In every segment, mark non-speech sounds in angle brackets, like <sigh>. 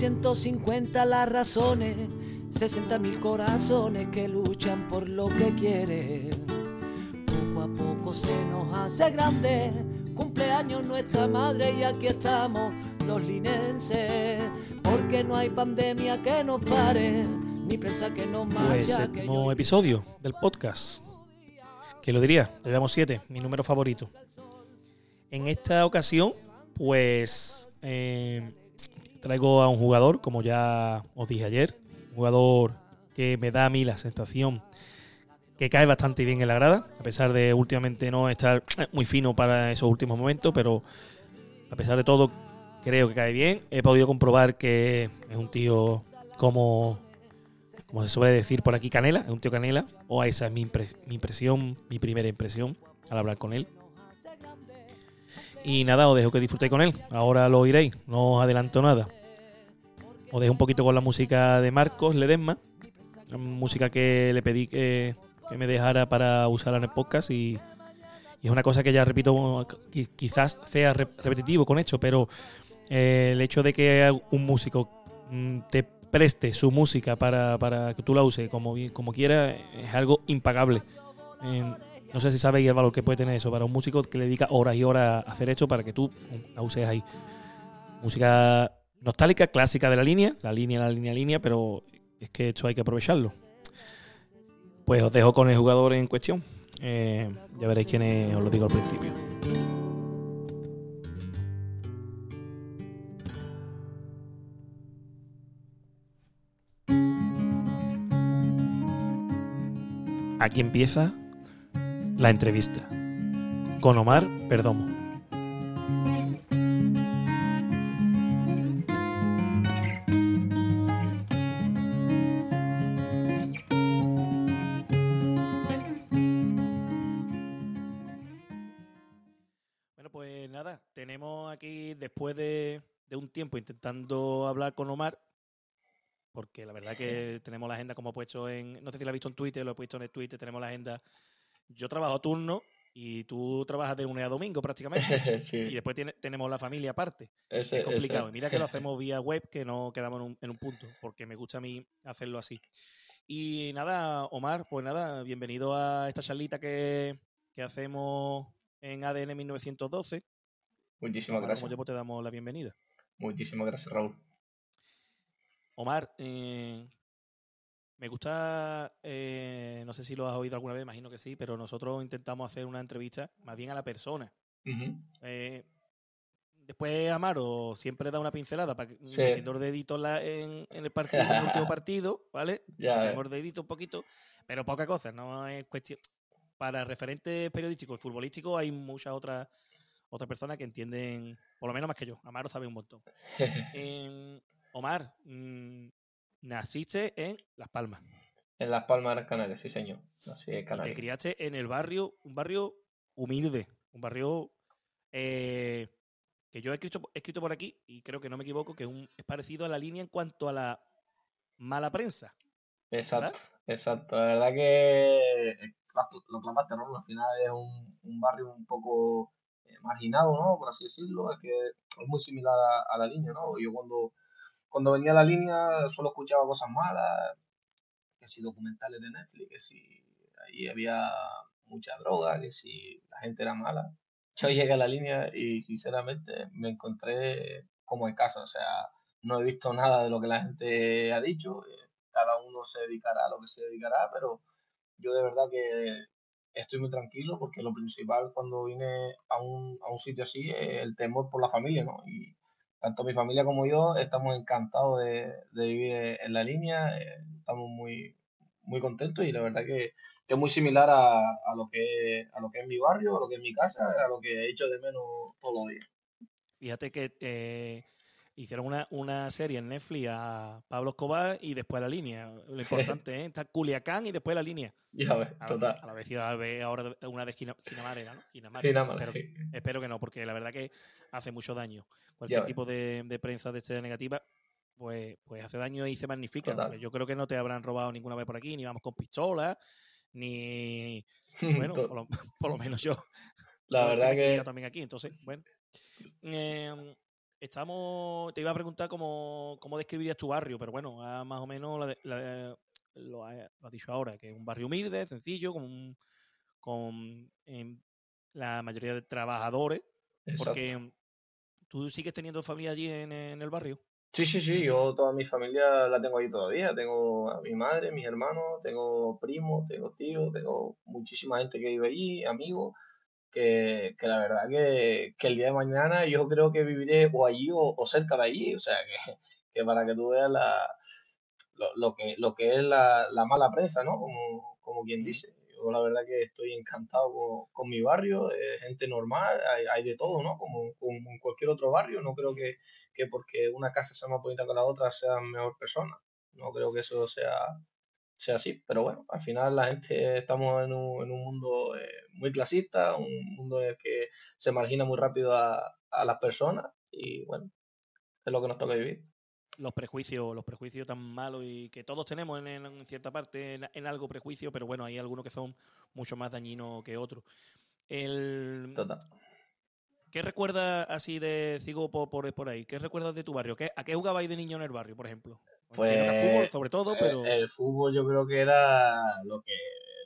Son 150 las razones, 60 mil corazones que luchan por lo que quieren. Poco a poco se nos hace grande, cumpleaños nuestra madre y aquí estamos los linenses, porque no hay pandemia que nos pare, ni prensa que nos Pues marcha. que séptimo yo- episodio del podcast. Que lo diría, llevamos siete, mi número favorito. En esta ocasión, pues eh, traigo a un jugador, como ya os dije ayer, un jugador que me da a mí la sensación que cae bastante bien en la grada, a pesar de últimamente no estar <clears throat> muy fino para esos últimos momentos, pero a pesar de todo creo que cae bien. He podido comprobar que es un tío como como se suele decir por aquí, canela, es un tío canela, o esa es mi, mi impresión, mi primera impresión al hablar con él. Y nada, os dejo que disfrutéis con él, ahora lo oiréis, no os adelanto nada. Os dejo un poquito con la música de Marcos Ledesma, música que le pedí que, que me dejara para usarla en el podcast y, y es una cosa que ya repito, qui- quizás sea re- repetitivo con hecho, pero eh, el hecho de que un músico mm, te preste su música para, para que tú la uses como, como quiera es algo impagable. No sé si sabéis el valor que puede tener eso para un músico que le dedica horas y horas a hacer eso para que tú la uses ahí. Música nostálgica, clásica de la línea, la línea, la línea, línea, pero es que esto hay que aprovecharlo. Pues os dejo con el jugador en cuestión. Eh, ya veréis quién es, os lo digo al principio. Aquí empieza la entrevista con Omar Perdomo. Intentando hablar con Omar, porque la verdad que tenemos la agenda como he puesto en, no sé si lo he visto en Twitter, lo he puesto en el Twitter, tenemos la agenda, yo trabajo turno y tú trabajas de lunes a domingo prácticamente, <laughs> y después tiene- tenemos la familia aparte. ese, Es complicado. ese- Y mira que lo <laughs> hacemos vía web, que no quedamos en un, en un punto, porque me gusta a mí hacerlo así. Y nada, Omar, pues nada, bienvenido a esta charlita que, que hacemos en ADN 1912. Muchísimas gracias. como yo, pues te damos la bienvenida. Muchísimas gracias, Raúl. Omar, eh, me gusta, eh, no sé si lo has oído alguna vez, imagino que sí, pero nosotros intentamos hacer una entrevista más bien a la persona. Ujú. Eh, después Amaro siempre da una pincelada para que Sí. metiendo los deditos en en, el partido, en el último <laughs> partido, ¿vale? Los deditos un poquito, pero poca cosa, no es cuestión. Para referentes periodísticos y futbolísticos hay muchas otras otras personas que entienden, por lo menos más que yo. Amaro sabe un montón. <laughs> Em, Omar, mm, naciste en Las Palmas. en Las Palmas de Gran Canaria, sí, señor. Así es, Y te Canarias. criaste en el barrio, un barrio humilde, un barrio eh, que yo he escrito, he escrito por aquí y creo que no me equivoco, que es, un- es parecido a la línea en cuanto a la mala prensa. Exacto, exacto. La verdad que eh, lo clamaste, ¿no? Al final es un, un barrio un poco marginado, ¿no? Por así decirlo. Es que es muy similar a, a la línea, ¿no? Yo cuando, cuando venía a la línea solo escuchaba cosas malas, que si documentales de Netflix, que si ahí había mucha droga, que si la gente era mala. Yo llegué a la línea y sinceramente me encontré como en casa, o sea, no he visto nada de lo que la gente ha dicho. eh, cada uno se dedicará a lo que se dedicará, pero yo de verdad que estoy muy tranquilo porque lo principal cuando vine a un, a un sitio así es el temor por la familia, ¿no? Y tanto mi familia como yo estamos encantados de, de vivir en la línea, eh, estamos muy, muy contentos y la verdad que, es muy similar a, a lo que, a lo que es mi barrio, a lo que es mi casa, a lo que he hecho de menos todos los días. Fíjate que eh, hicieron una, una serie en Netflix a Pablo Escobar y después la línea. Lo <laughs> importante, ¿eh? Está Culiacán y después la línea. Ya ves, A, total. a la vez a ver ahora una de Gina- Ginamare, ¿no? Ginamare. Espero, sí. espero que no, porque la verdad que hace mucho daño. Cualquier tipo de, de prensa de este negativa, pues, pues hace daño y se magnifica. Total. Yo creo que no te habrán robado ninguna vez por aquí, ni vamos con pistolas, ni... <laughs> Bueno, por lo, <laughs> por lo menos yo. la verdad que también aquí, entonces, bueno. Eh, estamos. Te iba a preguntar cómo, cómo describirías tu barrio, pero bueno, más o menos lo, has dicho ahora, que es un barrio humilde, sencillo, con, con em, la mayoría de trabajadores. Porque tú sigues teniendo familia allí en, en el barrio. Sí, sí, sí, yo toda mi familia la tengo ahí todavía. Tengo a mi madre, mis hermanos, tengo primos, tengo tíos, tengo muchísima gente que vive allí, amigos, que, que la verdad que, que el día de mañana yo creo que viviré o allí o, cerca de allí. O sea, que, <laughs> que para que tú veas la, lo, lo que, lo que es la, la mala prensa, ¿no? Como, como quien dice. Yo la verdad que estoy encantado con, con mi barrio, gente normal, hay, hay, de todo, ¿no? Como, como, en cualquier otro barrio, no creo que, que porque una casa sea más bonita que la otra sea mejor persona. No creo que eso sea, sea así, pero bueno, al final la gente estamos en un, en un mundo eh, muy clasista, un mundo en el que se margina muy rápido a, a las personas y bueno, es lo que nos toca vivir los prejuicios, los prejuicios tan malos y que todos tenemos en, cierta parte en, algo prejuicio, pero bueno, hay algunos que son mucho más dañinos que otros. El, ¿Qué recuerdas así de Cigo por, por, ahí? ¿Qué recuerdas de tu barrio? ¿Qué, ¿A qué jugabais de niño en el barrio, por ejemplo? Pues, fútbol, sobre todo, pero... El, fútbol yo creo que era lo que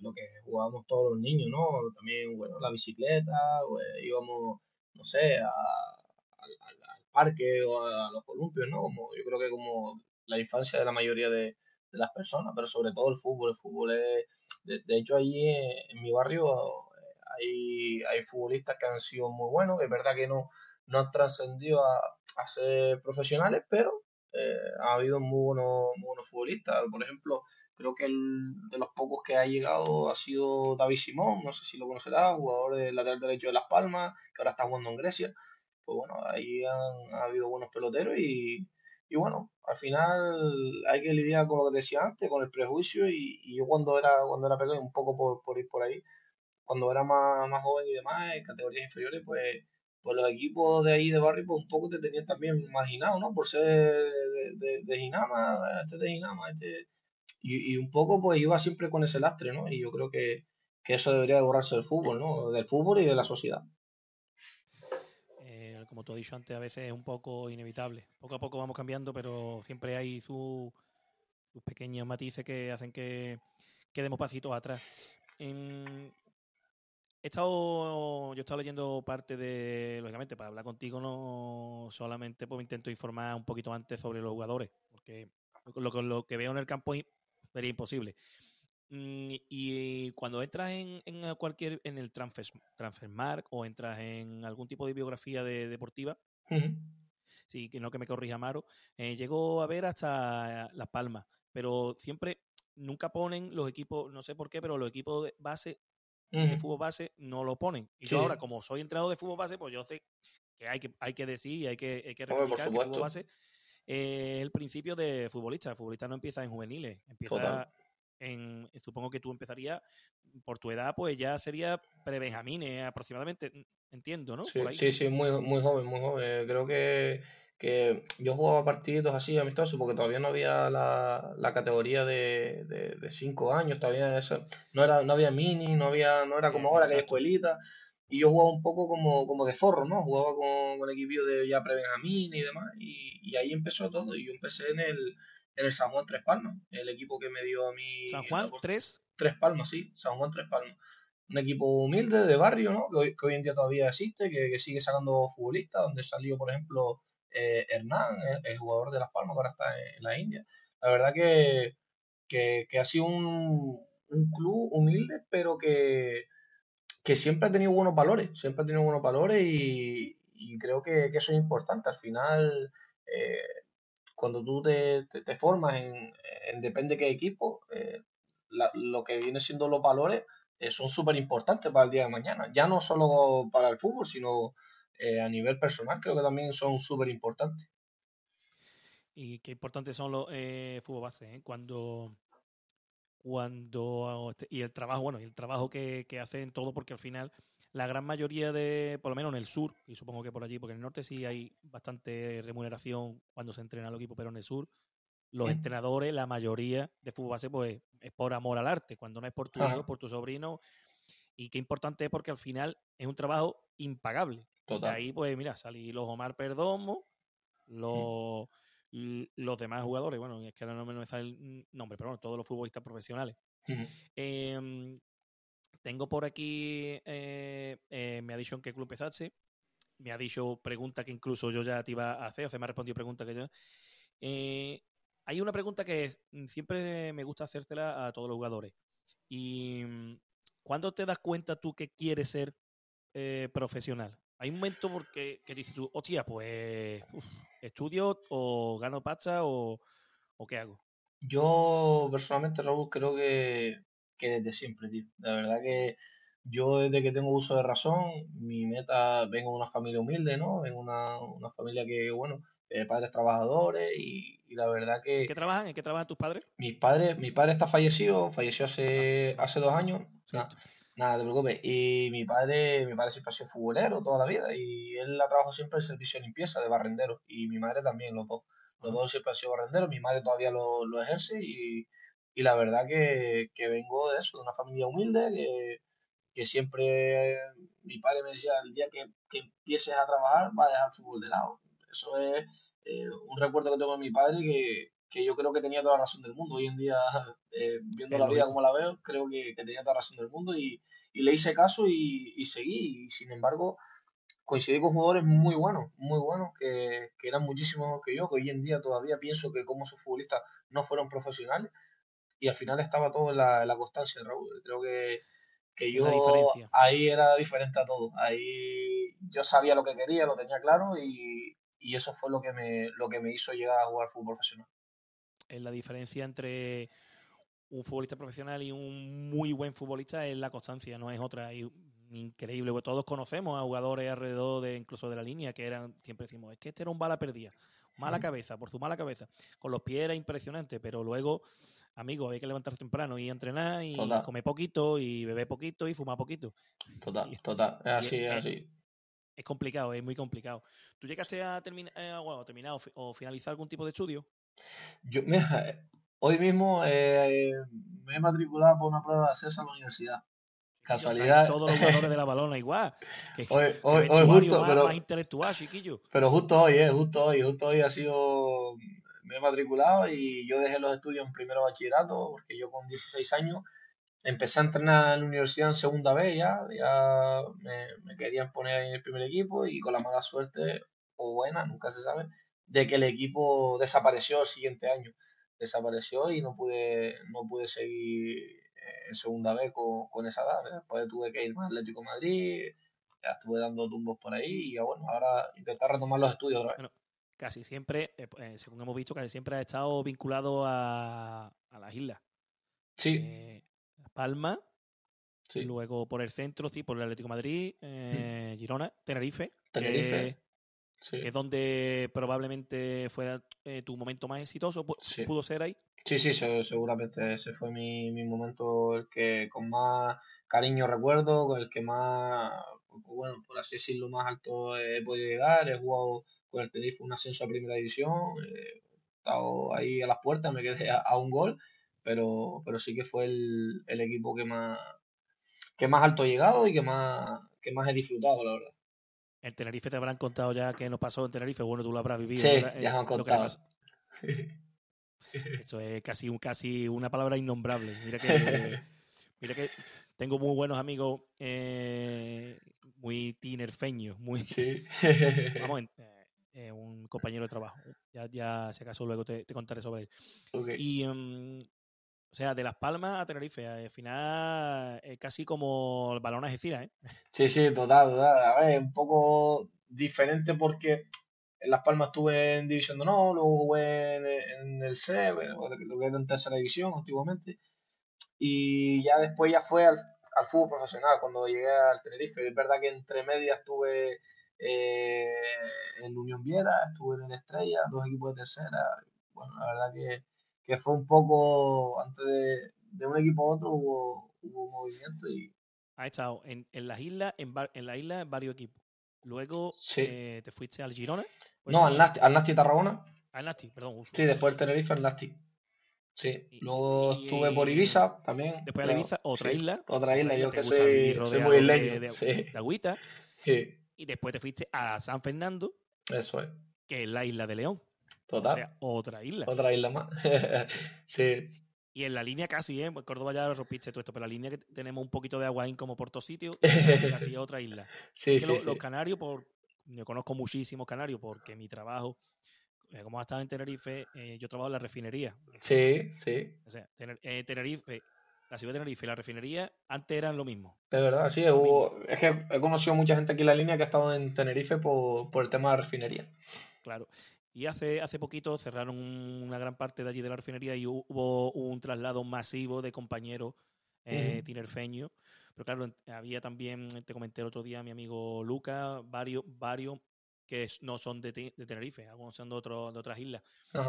lo que jugábamos todos los niños, ¿no? También, bueno, la bicicleta, pues, íbamos, no sé, a, parque o a los columpios, ¿no? Como, yo creo que como la infancia de la mayoría de, las personas, pero sobre todo el fútbol. El fútbol es, de, hecho, allí en, mi barrio eh, hay, hay futbolistas que han sido muy buenos, que es verdad que no, no han trascendido a, ser profesionales, pero eh, ha habido muy buenos, muy buenos futbolistas. Por ejemplo, creo que el, de los pocos que ha llegado ha sido David Simón, no sé si lo conocerá, jugador del lateral derecho de Las Palmas, que ahora está jugando en Grecia pues bueno, ahí han, ha habido buenos peloteros y, y, bueno, al final hay que lidiar con lo que decía antes, con el prejuicio y, y yo cuando era, cuando era pequeño, un poco por, por ir por ahí, cuando era más, más joven y demás, en categorías inferiores, pues, pues los equipos de ahí de barrio, pues un poco te tenían también marginado, ¿no? Por ser de, de, este de Ginama, este... Y, y, un poco pues iba siempre con ese lastre, ¿no? Y yo creo que, que eso debería de borrarse del fútbol, ¿no? Del fútbol y de la sociedad como tú has dicho antes, a veces es un poco inevitable. Poco a poco vamos cambiando, pero siempre hay sus pequeños matices que hacen que, quedemos pasitos atrás. He estado, yo he estado leyendo parte de, lógicamente, para hablar contigo no solamente pues intento informar un poquito antes sobre los jugadores, porque lo, lo que veo en el campo sería imposible. Mm, y cuando entras en, en cualquier, en el transfer, Transfermark o entras en algún tipo de biografía de, deportiva, sí, que no que me corrija Maro, eh, llego a ver hasta Las Palmas, pero siempre, nunca ponen los equipos, no sé por qué, pero los equipos de base, de fútbol base, no lo ponen. Y yo ahora, como soy entrenador de fútbol base, pues yo sé que hay que, hay que decir y hay que, hay que reivindicar que el fútbol base es el principio de futbolista. El futbolista no empieza en juveniles, empieza supongo que tú empezarías, por tu edad, pues ya sería pre-Benjamín aproximadamente, entiendo, ¿no? Sí, sí, muy, muy joven, muy joven. Creo que, que yo jugaba partidos así amistosos porque todavía no había la, la categoría de, de, cinco años, todavía eso, no, era, no había mini, no, había, no era como ahora que hay escuelita. Y yo jugaba un poco como, como de forro, ¿no? Jugaba con, el equipo de ya pre-Benjamín y demás. Y, y ahí empezó todo. Y yo empecé en el, en el San Juan Tres Palmas, el equipo que me dio a mí. ¿San Juan Tres? Tres Palmas, sí, San Juan Tres Palmas. Un equipo humilde, de barrio, ¿no? Que hoy, en día todavía existe, que, sigue sacando futbolistas, donde salió, por ejemplo, eh, Hernán, el, jugador de Las Palmas, que ahora está en, la India. La verdad que, que, ha sido un, un, club humilde, pero que, que siempre ha tenido buenos valores, siempre ha tenido buenos valores y, creo que, eso es importante. Al final, eh, cuando tú te, te, formas en, en, depende qué equipo, eh, lo que viene siendo los valores son súper importantes para el día de mañana. Ya no solo para el fútbol, sino eh, a nivel personal creo que también son súper importantes. Y qué importantes son los fútbol base, cuando cuando y el trabajo, bueno, y el trabajo que, que hacen todo, porque al final la gran mayoría de, por lo menos en el sur, y supongo que por allí, porque en el norte sí hay bastante remuneración cuando se entrena el equipo, pero en el sur, los entrenadores, la mayoría de fútbol base, pues es por amor al arte, cuando no es por tu hijo, por tu sobrino. Y qué importante es porque al final es un trabajo impagable. Total. ahí, pues mira, salí los Omar Perdomo, Los, los demás jugadores, bueno, es que ahora no me sale el nombre, pero bueno, todos los futbolistas profesionales. Em, tengo por aquí, eh, eh, me ha dicho en qué club empezarse. Me ha dicho pregunta que incluso yo ya te iba a hacer, o sea, me ha respondido pregunta que yo. Eh, hay una pregunta que siempre me gusta hacértela a todos los jugadores. Y mm, ¿cuándo te das cuenta tú que quieres ser profesional? Hay un momento porque que dices tú, hostia, pues estudio o gano pacha o, o qué hago. Yo personalmente, Raúl, creo que, desde siempre, tío. La verdad que yo desde que tengo uso de razón, mi meta, vengo de una familia humilde, ¿no? Vengo una, una familia que, bueno, eh, padres trabajadores y, la verdad que... ¿En qué trabajan? ¿En qué trabajan tus padres? Mis padres, mi padre está fallecido, falleció hace, hace dos años. Nada, te preocupes. Y mi padre, mi padre siempre ha sido futbolero toda la vida y él ha trabajado siempre en servicio de limpieza, de barrendero. Y mi madre también, los dos. Los dos siempre han sido barrenderos, mi madre todavía lo, lo ejerce y, y, la verdad que, que, vengo de eso, de una familia humilde, que, que siempre mi padre me decía, el día que, que, empieces a trabajar va a dejar el fútbol de lado. Eso es eh, un recuerdo que tengo de mi padre que, que yo creo que tenía toda la razón del mundo. Hoy en día, <laughs> eh, viendo la vida como la veo, creo que, que, tenía toda la razón del mundo y, y le hice caso y, y, seguí. Y sin embargo, coincidí con jugadores muy buenos, muy buenos, que, que eran muchísimos que yo, que hoy en día todavía pienso que como sus futbolistas no fueron profesionales. Y al final estaba todo en la, la constancia, Raúl. Creo que, que yo ahí era diferente a todo. Ahí yo sabía lo que quería, lo tenía claro y, y eso fue lo que me, lo que me hizo llegar a jugar fútbol profesional. Es la diferencia entre un futbolista profesional y un muy buen futbolista es la constancia, no es otra. Y increíble, porque todos conocemos a jugadores alrededor de incluso de la línea que eran, siempre decimos, es que este era un bala perdida, mala cabeza, por su mala cabeza. Con los pies era impresionante, pero luego, amigo, hay que levantarse temprano y entrenar y comer poquito y beber poquito y fumar poquito. Total, total, es así, es, así. Es complicado, es muy complicado. ¿Tú llegaste a terminar, eh, bueno, terminar o, finalizar algún tipo de estudio? Yo, mira, hoy mismo eh, me he matriculado por una prueba de acceso a la universidad. Casualidad. Todos los jugadores de la <laughs> balona igual. Que, hoy, hoy, hoy justo, más, pero, más intelectual, chiquillo. Pero justo hoy, eh, justo hoy, justo hoy ha sido. Me he matriculado y yo dejé los estudios en primero bachillerato, porque yo con 16 años empecé a entrenar en la universidad en segunda vez ya. Ya me, me querían poner en el primer equipo y con la mala suerte, o buena, nunca se sabe, de que el equipo desapareció el siguiente año. Desapareció y no pude, no pude seguir en segunda vez con, esa edad. Después tuve que irme al Atlético Madrid, ya estuve dando tumbos por ahí y bueno, ahora intentar retomar los estudios otra vez. casi siempre, eh, eh, según hemos visto, casi siempre ha estado vinculado a, a las islas. Sí. Eh, Palma, sí. luego por el centro, sí, por el Atlético Madrid, mm. Girona, Tenerife. Tenerife. Que, es donde probablemente fuera tu momento más exitoso, pudo ser ahí. Sí, sí, seguramente ese fue mi, mi momento, el que con más cariño recuerdo, con el que más, bueno, por así decirlo, más alto he podido llegar. He jugado con el Tenerife un ascenso a primera división, he estado ahí a las puertas, me quedé a, un gol, pero, pero sí que fue el, el, equipo que más, que más alto he llegado y que más, que más he disfrutado, la verdad. El Tenerife te habrán contado ya que nos pasó en Tenerife, bueno, tú lo habrás vivido. Sí, ya me han contado. Eso es casi, casi una palabra innombrable. Mira que, <laughs> mira que tengo muy buenos amigos, eh, muy tinerfeños, muy... Sí. <laughs> Vamos, eh, un compañero de trabajo. Ya, ya si acaso luego te, contaré sobre él. Y, em, o sea, de Las Palmas a Tenerife, al final es casi como el balón a ¿eh? <laughs> Sí, sí, total, total. A ver, un poco diferente porque en Las Palmas estuve en División de luego jugué en, el C, lo que era en tercera división antiguamente. Y ya después ya fue al, fútbol profesional cuando llegué al Tenerife. Es verdad que entre medias estuve eh, en Unión Viera, estuve en Estrella, dos equipos de tercera. Bueno, la verdad que, que fue un poco, antes de, un equipo a otro hubo, hubo movimiento y... Ha estado en, en las islas, en, en la isla en varios equipos. Luego eh, te fuiste al Girona. No, al Nasti, al Nasti Tarragona. Al Nasti, perdón. Sí, después el Tenerife, al Nasti. Sí, luego estuve por Ibiza también. Después de Ibiza, otra isla. Otra isla, yo que soy, soy muy isleño. De, de, agüita. Sí. Y después te fuiste a San Fernando. Eso es. que es la isla de León. Total. O sea, otra isla. Otra isla más. <laughs> sí. Y en la línea casi, ¿eh? Córdoba ya rompiste todo esto, pero la línea que tenemos un poquito de agua como por todos sitios, <laughs> casi, casi otra isla. Sí, Es sí, lo- los canarios, por, yo conozco muchísimos canarios porque mi trabajo, eh, como ha estado en Tenerife, eh, yo trabajo en la refinería. Sí, sí. O sea, Tener- eh, Tenerife, la ciudad de Tenerife y la refinería antes eran lo mismo. Es verdad, sí. Lo hubo- es que he conocido mucha gente aquí en la línea que ha estado en Tenerife por, por el tema de refinería. Claro. Y hace, hace poquito cerraron una gran parte de allí de la refinería y hu- hubo un traslado masivo de compañeros eh, tinerfeños. Pero claro, había también, te comenté el otro día, mi amigo Luca, varios, varios que no son de, de Tenerife, algunos son de, otro- de otras islas.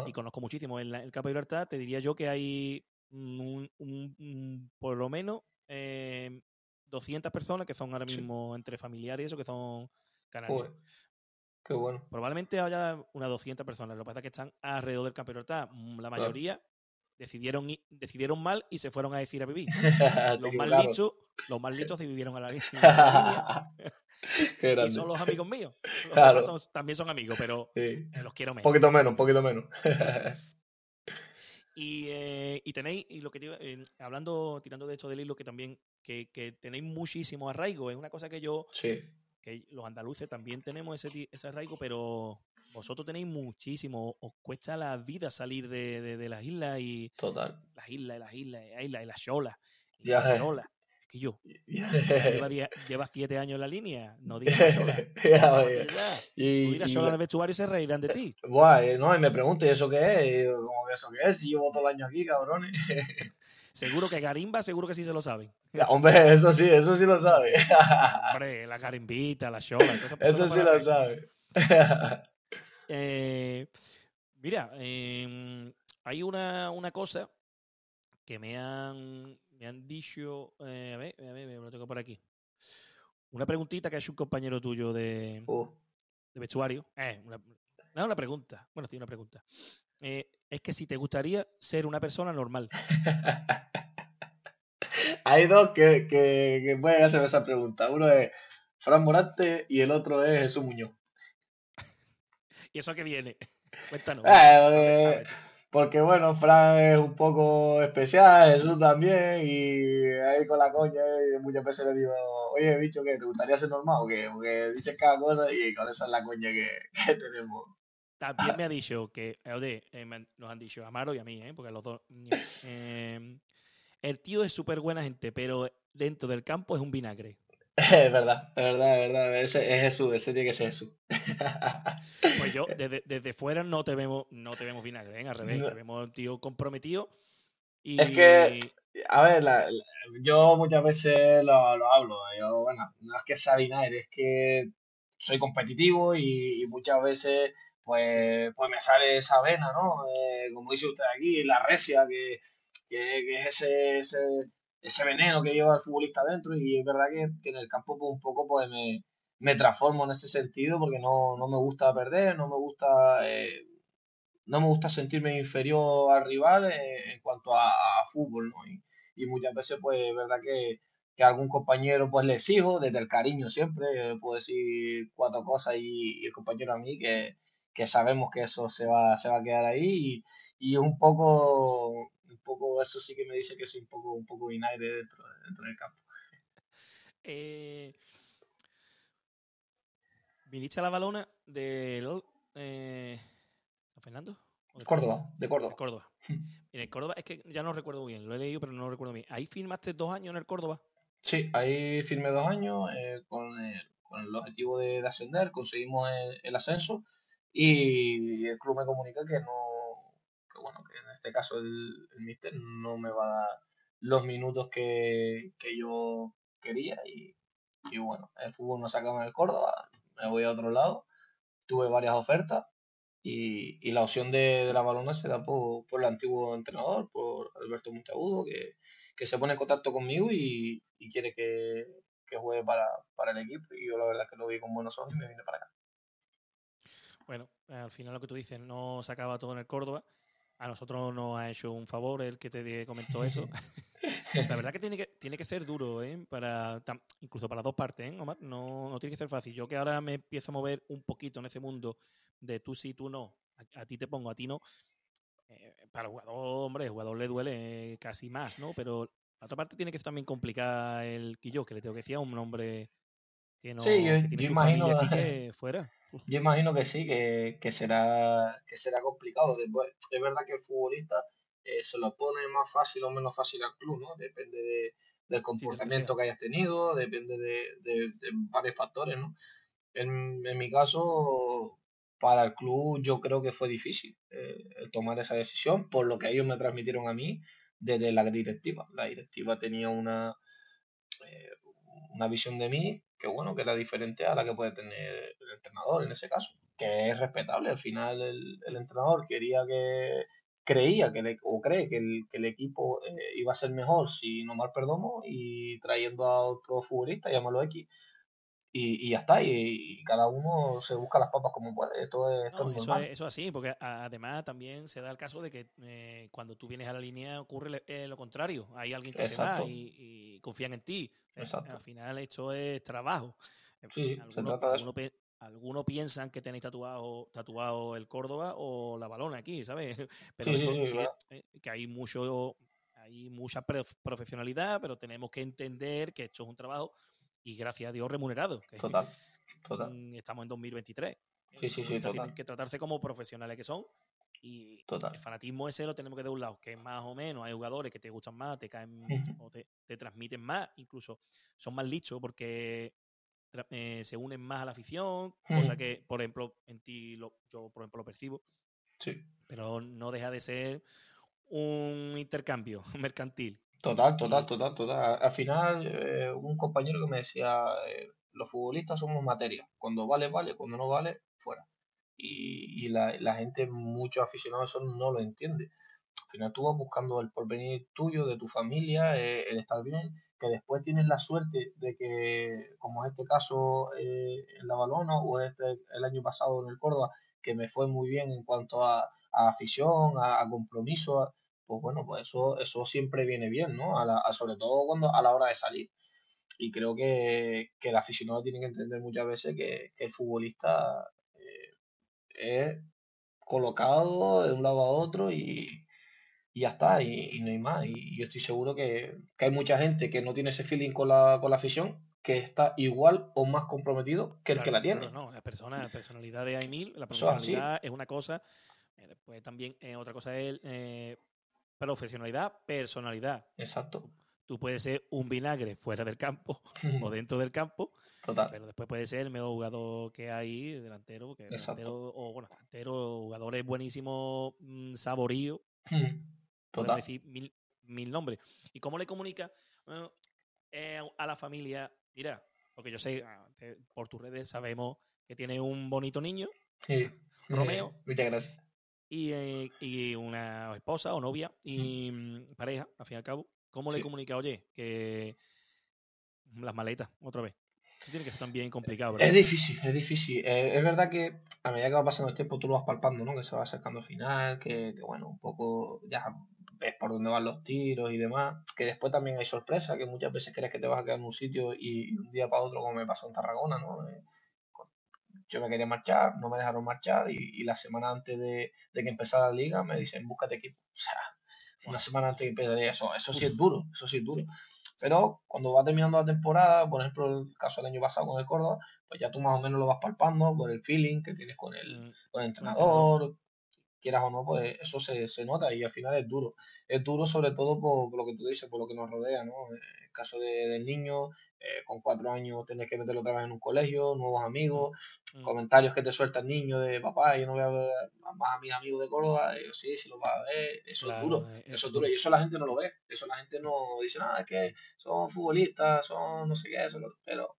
Y conozco muchísimo. En la- el Campo de Libertad te diría yo que hay un- un- un- por lo menos eh, 200 personas que son ahora Sí. mismo entre familiares y eso, que son canarios. Joder, Qué bueno. Probablemente haya unas 200 personas. Lo que pasa es que están alrededor del Libertad. Mm, La mayoría decidieron, i- decidieron mal y se fueron a decir a vivir. <laughs> Los más, claro. listos, los más se vivieron a la, a <laughs> la línea Qué y son los amigos míos. Los Claro. también son amigos, pero Sí. los quiero Un menos. poquito menos, un poquito menos. <laughs> Y, eh, y tenéis, y lo que te eh, hablando, tirando de esto del hilo, que también, que, que tenéis muchísimo arraigo. Es una cosa que yo, Sí, que los andaluces también tenemos ese, ese arraigo, pero vosotros tenéis muchísimo. Os cuesta la vida salir de, de- de las islas y total. las islas, las islas, las islas, y las cholas, y Ya las cholas. Es que yo, lleva, die- lleva siete años en la línea, no digas las cholas. <laughs> No. Y, Tú dirás cholas la- en el vestuario y se reirán de ti. Buah, eh, no, y me pregunto, ¿y eso qué es? Y digo, ¿cómo que eso qué es? Si llevo todo el año aquí, cabrones. <laughs> Seguro que Garimba, seguro que sí se lo saben. <laughs> Hombre, eso sí, eso sí lo sabe. <laughs> Hombre, la garimbita, la esas Eso sí lo sabe. Eh, mira, em, hay una, una cosa que me han, me han dicho. eh, a ver, a ver, me lo tengo por aquí. Una preguntita que ha hecho un compañero tuyo de, Uh, de vestuario. Eh, una, no, una pregunta. Bueno, sí, una pregunta. Eh, es que si te gustaría ser una persona normal. <laughs> Hay dos que, que, que pueden hacer esa pregunta. Uno es Fran Morante y el otro es Jesús Muñoz. <laughs> ¿Y eso que viene? <laughs> Cuéntanos. Eh, ábrete. Porque bueno, Fran es un poco especial, Jesús también, y ahí con la coña, y muchas veces le digo, oye, bicho, ¿qué? ¿Te gustaría ser normal o qué? Porque dices cada cosa y con esa es la coña que, que tenemos. También me ha dicho que, eh, oye, eh, nos han dicho a Amaro y a mí, ¿eh? porque los dos. eh, el tío es súper buena gente, pero dentro del campo es un vinagre. <laughs> Es verdad, es verdad, es verdad. Ese es Jesús, ese tiene que ser Jesús. <laughs> Pues yo, <laughs> desde, desde fuera no te vemos, no te vemos vinagre, ¿eh? al revés, No. te vemos un tío comprometido. Y Es que- A ver, la- la- yo muchas veces lo, lo hablo. Yo, bueno, no es que sea vinagre, es que soy competitivo y, y muchas veces pues, pues me sale esa vena, ¿no? Eh, como dice usted aquí, la recia, que, que, que es ese, ese, ese veneno que lleva el futbolista dentro y es verdad que, que en el campo pues, un poco pues me, me transformo en ese sentido porque no, no me gusta perder, no me gusta... eh, no me gusta sentirme inferior al rival en cuanto a, a fútbol, ¿no? Y, muchas veces, pues, es verdad que, que a algún compañero, pues, le exijo, desde el cariño siempre, eh, puedo decir cuatro cosas y el compañero a mí, que, que sabemos que eso se va, se va a quedar ahí y, y un poco, un poco, eso sí que me dice que soy un poco, un poco vinagre dentro, dentro del campo. eh, viniste a la balona del eh, ¿San Fernando? ¿O de Córdoba, de De Córdoba. Córdoba. El <laughs> Córdoba, es que ya no recuerdo bien, lo he leído, pero no lo recuerdo bien. Ahí firmaste dos años en el Córdoba. Sí, ahí firmé dos años eh, con, el, con el objetivo de, de ascender, conseguimos el, el ascenso y el club me comunica que no, que bueno, que en este caso el, el míster no me va a dar los minutos que, que yo quería y, y bueno, el fútbol no sacaba el Córdoba, me voy a otro lado, tuve varias ofertas y, y la opción de, de la balona se da por, por el antiguo entrenador, por Alberto Monteagudo, que, que se pone en contacto conmigo y, y quiere que, que juegue para, para el equipo. Y yo la verdad que lo vi con buenos ojos y me vine para acá. Bueno, al final lo que tú dices, no se acaba todo en el Córdoba. A nosotros nos ha hecho un favor el que te comentó eso. <laughs> La verdad que tiene que, tiene que ser duro, ¿eh? Para, tam- incluso para las dos partes, ¿eh, Omar? No, no tiene que ser fácil. Yo que ahora me empiezo a mover un poquito en ese mundo, de tú sí, tú no, a, ti te pongo, a ti no, eh, para el jugador, hombre, el jugador le duele casi más, ¿no? Pero la otra parte tiene que ser también complicada el Quillo, que le tengo que decir a un hombre que no sí, yo, tiene imagino, aquí que fuera. Yo imagino que sí, que, que, será, que será complicado. Después, es verdad que el futbolista eh, se lo pone más fácil o menos fácil al club, ¿no? Depende de, del comportamiento que hayas tenido, depende de, de, varios factores, ¿no? En, en, mi caso, para el club yo creo que fue difícil eh, tomar esa decisión, por lo que ellos me transmitieron a mí desde la directiva. La directiva tenía una, eh, una visión de mí que bueno, que era diferente a la que puede tener el entrenador en ese caso, que es respetable. Al final el, el entrenador quería que creía que le, o cree que el, que el equipo eh, iba a ser mejor si no mal perdomo y trayendo a otro futbolista, llámalo X, y, y ya está, y, cada uno se busca las papas como puede. Esto es, esto es eso, es, eso así, porque además también se da el caso de que eh, cuando tú vienes a la línea ocurre eh, lo contrario. Hay alguien que se va y, y, confían en ti. Al final esto es trabajo. Sí, sí, se trata de eso. Algunos piensan que tenéis tatuado, tatuado el Córdoba o la balona aquí, ¿sabes? <laughs> Pero sí, sí, sí, eh, que hay mucho hay mucha profesionalidad, pero tenemos que entender que esto es un trabajo y gracias a Dios remunerado. total, total. Estamos en 2023. Sí, sí, sí, total. Tienen que tratarse como profesionales que son. Y el fanatismo ese lo tenemos que de un lado, que más o menos hay jugadores que te gustan más, te caen o te, te, transmiten más, incluso son más lichos porque eh, se unen más a la afición, cosa que, por ejemplo, en ti lo, yo, por ejemplo, lo percibo. Sí. Pero no deja de ser un intercambio <laughs> mercantil. Total, total, total, total. Al final, eh, un compañero que me decía, eh, los futbolistas somos materia. Cuando vale, vale, cuando no vale, fuera. Y, y la, la, gente, muchos aficionados, eso no lo entiende. Al final tú vas buscando el porvenir tuyo, de tu familia, el estar bien que después tienes la suerte de que, como es este caso eh, en la Balona o este el año pasado en el Córdoba, que me fue muy bien en cuanto a, afición, a, compromiso, pues bueno, pues eso, eso siempre viene bien, ¿no? A sobre todo cuando a la hora de salir. Y creo que, que el aficionado tiene que entender muchas veces que, el futbolista eh, es colocado de un lado a otro y, y ya está, y, no hay más. Y, yo estoy seguro que, hay mucha gente que no tiene ese feeling con la, con la afición, que está igual o más comprometido que el que la tiene. no, la, persona, la personalidad de Aymil, la personalidad es una cosa, eh, después también eh, otra cosa es eh, profesionalidad, personalidad. Exacto. Tú puedes ser un vinagre fuera del campo <laughs> o dentro del campo, Total. pero después puedes ser el mejor jugador que hay, delantero, que delantero, o bueno, delantero, jugadores buenísimos, mmm, saborío podemos decir mil, mil, nombres. ¿Y cómo le comunica eh, a la familia? Mira, porque yo sé, ah, por tus redes sabemos que tiene un bonito niño, Romeo. <laughs> Muchas gracias. Y, eh, y, una esposa o novia y mm, pareja, al fin y al cabo. ¿Cómo le comunica, oye, que las maletas, otra vez? Eso tiene que ser también complicado, ¿verdad? Es difícil, es difícil. Eh, es verdad que a medida que va pasando el tiempo tú lo vas palpando, ¿no? Que se va acercando al final, que, que bueno, un poco ya ves por dónde van los tiros y demás, que después también hay sorpresa, que muchas veces crees que te vas a quedar en un sitio y, de un día para otro, como me pasó en Tarragona, ¿no? Eh, yo me quería marchar, no me dejaron marchar y, la semana antes de, que empezara la liga me dicen, búscate equipo. O sea, una semana antes de que empiece eso, eso sí es duro, eso sí es duro. Pero cuando va terminando la temporada, por ejemplo, el caso del año pasado con el Córdoba, pues ya tú más o menos lo vas palpando por el feeling que tienes con el, mm. con el entrenador, quieras o no, pues eso se, se, nota y al final es duro. Es duro sobre todo por, lo que tú dices, por lo que nos rodea, ¿no? El caso de, del niño, eh, con cuatro años tienes que meterlo otra vez en un colegio, nuevos amigos, mm. comentarios que te suelta el niño de papá, yo no voy a ver más a mis amigos de Córdoba, yo sí, sí lo vas a ver, eso es duro, eso es duro, y eso la gente no lo ve, eso la gente no dice nada, es que son futbolistas, son no sé qué, eso, pero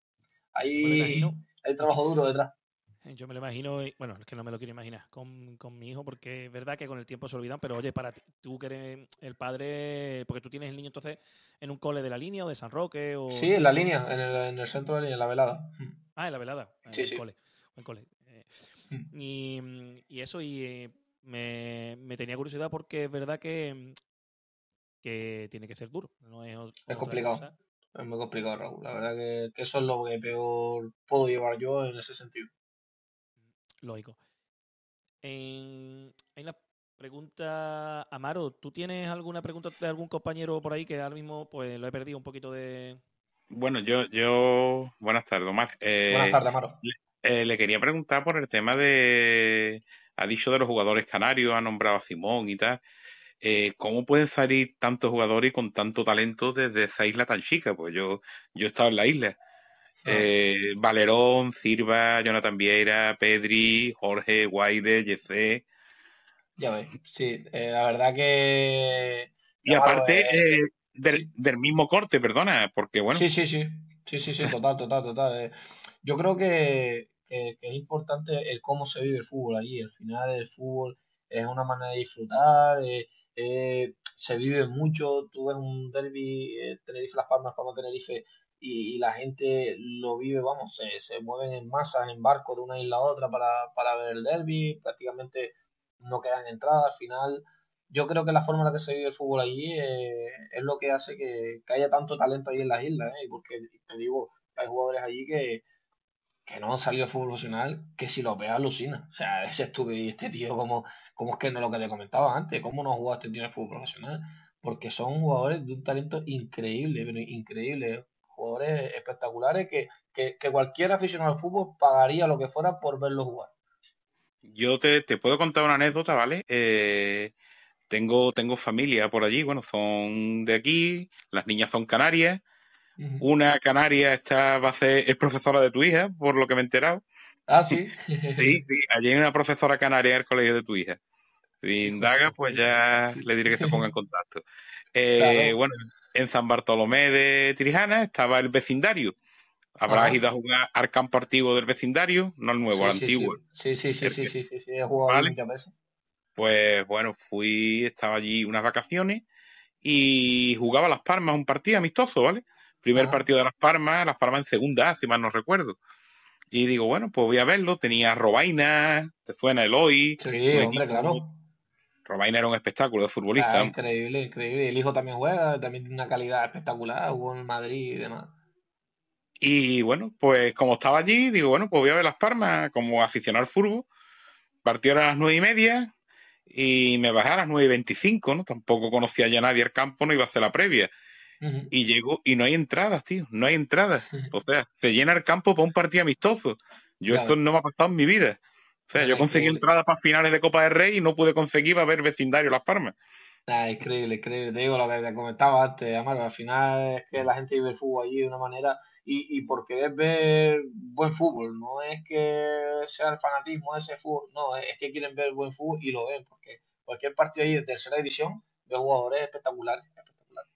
hay, hay trabajo duro detrás. Yo me lo imagino, bueno, es que no me lo quiero imaginar con, con, mi hijo, porque es verdad que con el tiempo se olvidan, pero oye, para ti, tú que eres el padre, porque tú tienes el niño entonces en un cole de la línea o de San Roque o... Sí, en la línea, en el, en el centro de la línea, en la velada. Ah, en la velada, en sí, el sí. cole. En cole. Eh, y, y, eso, y eh, me, me, tenía curiosidad porque es verdad que, que tiene que ser duro. No es, es complicado. Cosa. Es muy complicado, Raúl. La verdad que, que eso es lo que peor puedo llevar yo en ese sentido lógico. En, en la pregunta, Amaro, ¿tú tienes alguna pregunta de algún compañero por ahí que ahora mismo pues lo he perdido un poquito de... Bueno, yo, yo, buenas tardes, Omar. Eh, Buenas tardes, Amaro. eh, le quería preguntar por el tema de, ha dicho de los jugadores canarios, ha nombrado a Simón y tal. Eh, ¿Cómo pueden salir tantos jugadores y con tanto talento desde esa isla tan chica? Pues yo, yo he estado en la isla. Ah. Eh, Valerón, Silva, Jonathan Vieira, Pedri, Jorge, Guaide, Yecé. Ya ves, sí, eh, la verdad que... Y aparte eh, del, sí. del mismo corte, perdona, porque bueno, Sí, sí, sí, sí, sí, sí, total, total, total. eh. Yo creo que, que- que es importante el cómo se vive el fútbol allí. Al final el fútbol es una manera de disfrutar, se vive mucho. Tú ves un derbi eh, Tenerife-Las Palmas, Palma-Tenerife, y, y la gente lo vive, vamos, se, se mueven en masas, en barcos de una isla a otra para, para ver el derbi. Prácticamente no quedan entradas. Al final, yo creo que la forma en la que se vive el fútbol allí eh, es lo que hace que, que haya tanto talento ahí en las islas, ¿eh? Porque te digo, hay jugadores allí que, que no han salido de fútbol profesional, que si los ves alucina. O sea, ese estuve y este tío, como, como es que no lo que te comentaba antes, cómo no ha jugado este tío en el fútbol profesional. Porque son jugadores de un talento increíble, pero increíble. Jugadores espectaculares que, que, que cualquier aficionado al fútbol pagaría lo que fuera por verlos jugar. yo te, te puedo contar una anécdota, ¿vale? Eh, tengo, tengo familia por allí, bueno, son de aquí, las niñas son canarias. Una canaria está, va a ser, es profesora de tu hija, por lo que me he enterado. Ah, sí. <laughs> Sí, sí, allí hay una profesora canaria en el colegio de tu hija. Si indaga, pues ya le diré que se ponga en contacto. <laughs> Eh, Claro. Bueno, en San Bartolomé de Tirijana estaba el vecindario. Habrás Ajá. ido a jugar al campo antiguo del vecindario, no al nuevo, Sí, al sí, antiguo. sí. Sí, sí, sí, sí, que- sí, sí, sí, he jugado Vale. muchas veces. Pues bueno, fui, estaba allí unas vacaciones y jugaba Las Palmas un partido amistoso, ¿vale? Primer Ajá. partido de Las Palmas, Las Palmas en segunda, si mal no recuerdo. Y digo, bueno, pues voy a verlo. Tenía Robaina, te suena Eloy, Sí, hombre, equipo- claro. Robaina era un espectáculo de futbolista. Ah, increíble, increíble. El hijo también juega, también tiene una calidad espectacular, jugó en Madrid y demás. Y bueno, pues como estaba allí, digo, bueno, pues voy a ver Las Palmas como aficionado al fútbol. Partió a las nueve y media y me bajé a las nueve y veinticinco, ¿no? Tampoco conocía ya nadie el campo, no iba a hacer la previa. Y llego y no hay entradas, tío, no hay entradas. <laughs> O sea, te llena el campo para un partido amistoso. Yo Claro. eso no me ha pasado en mi vida. O sea, yo conseguí entradas para finales de Copa del Rey y no pude conseguir para ver vecindario Las Palmas. Ah, increíble, increíble. Te digo lo que te comentaba antes, Amaro. Al final es que la gente vive el fútbol allí de una manera y, y por querer ver buen fútbol. No es que sea el fanatismo de ese fútbol, no, es que quieren ver buen fútbol y lo ven. Porque cualquier partido ahí de tercera división ve jugadores espectaculares. espectaculares.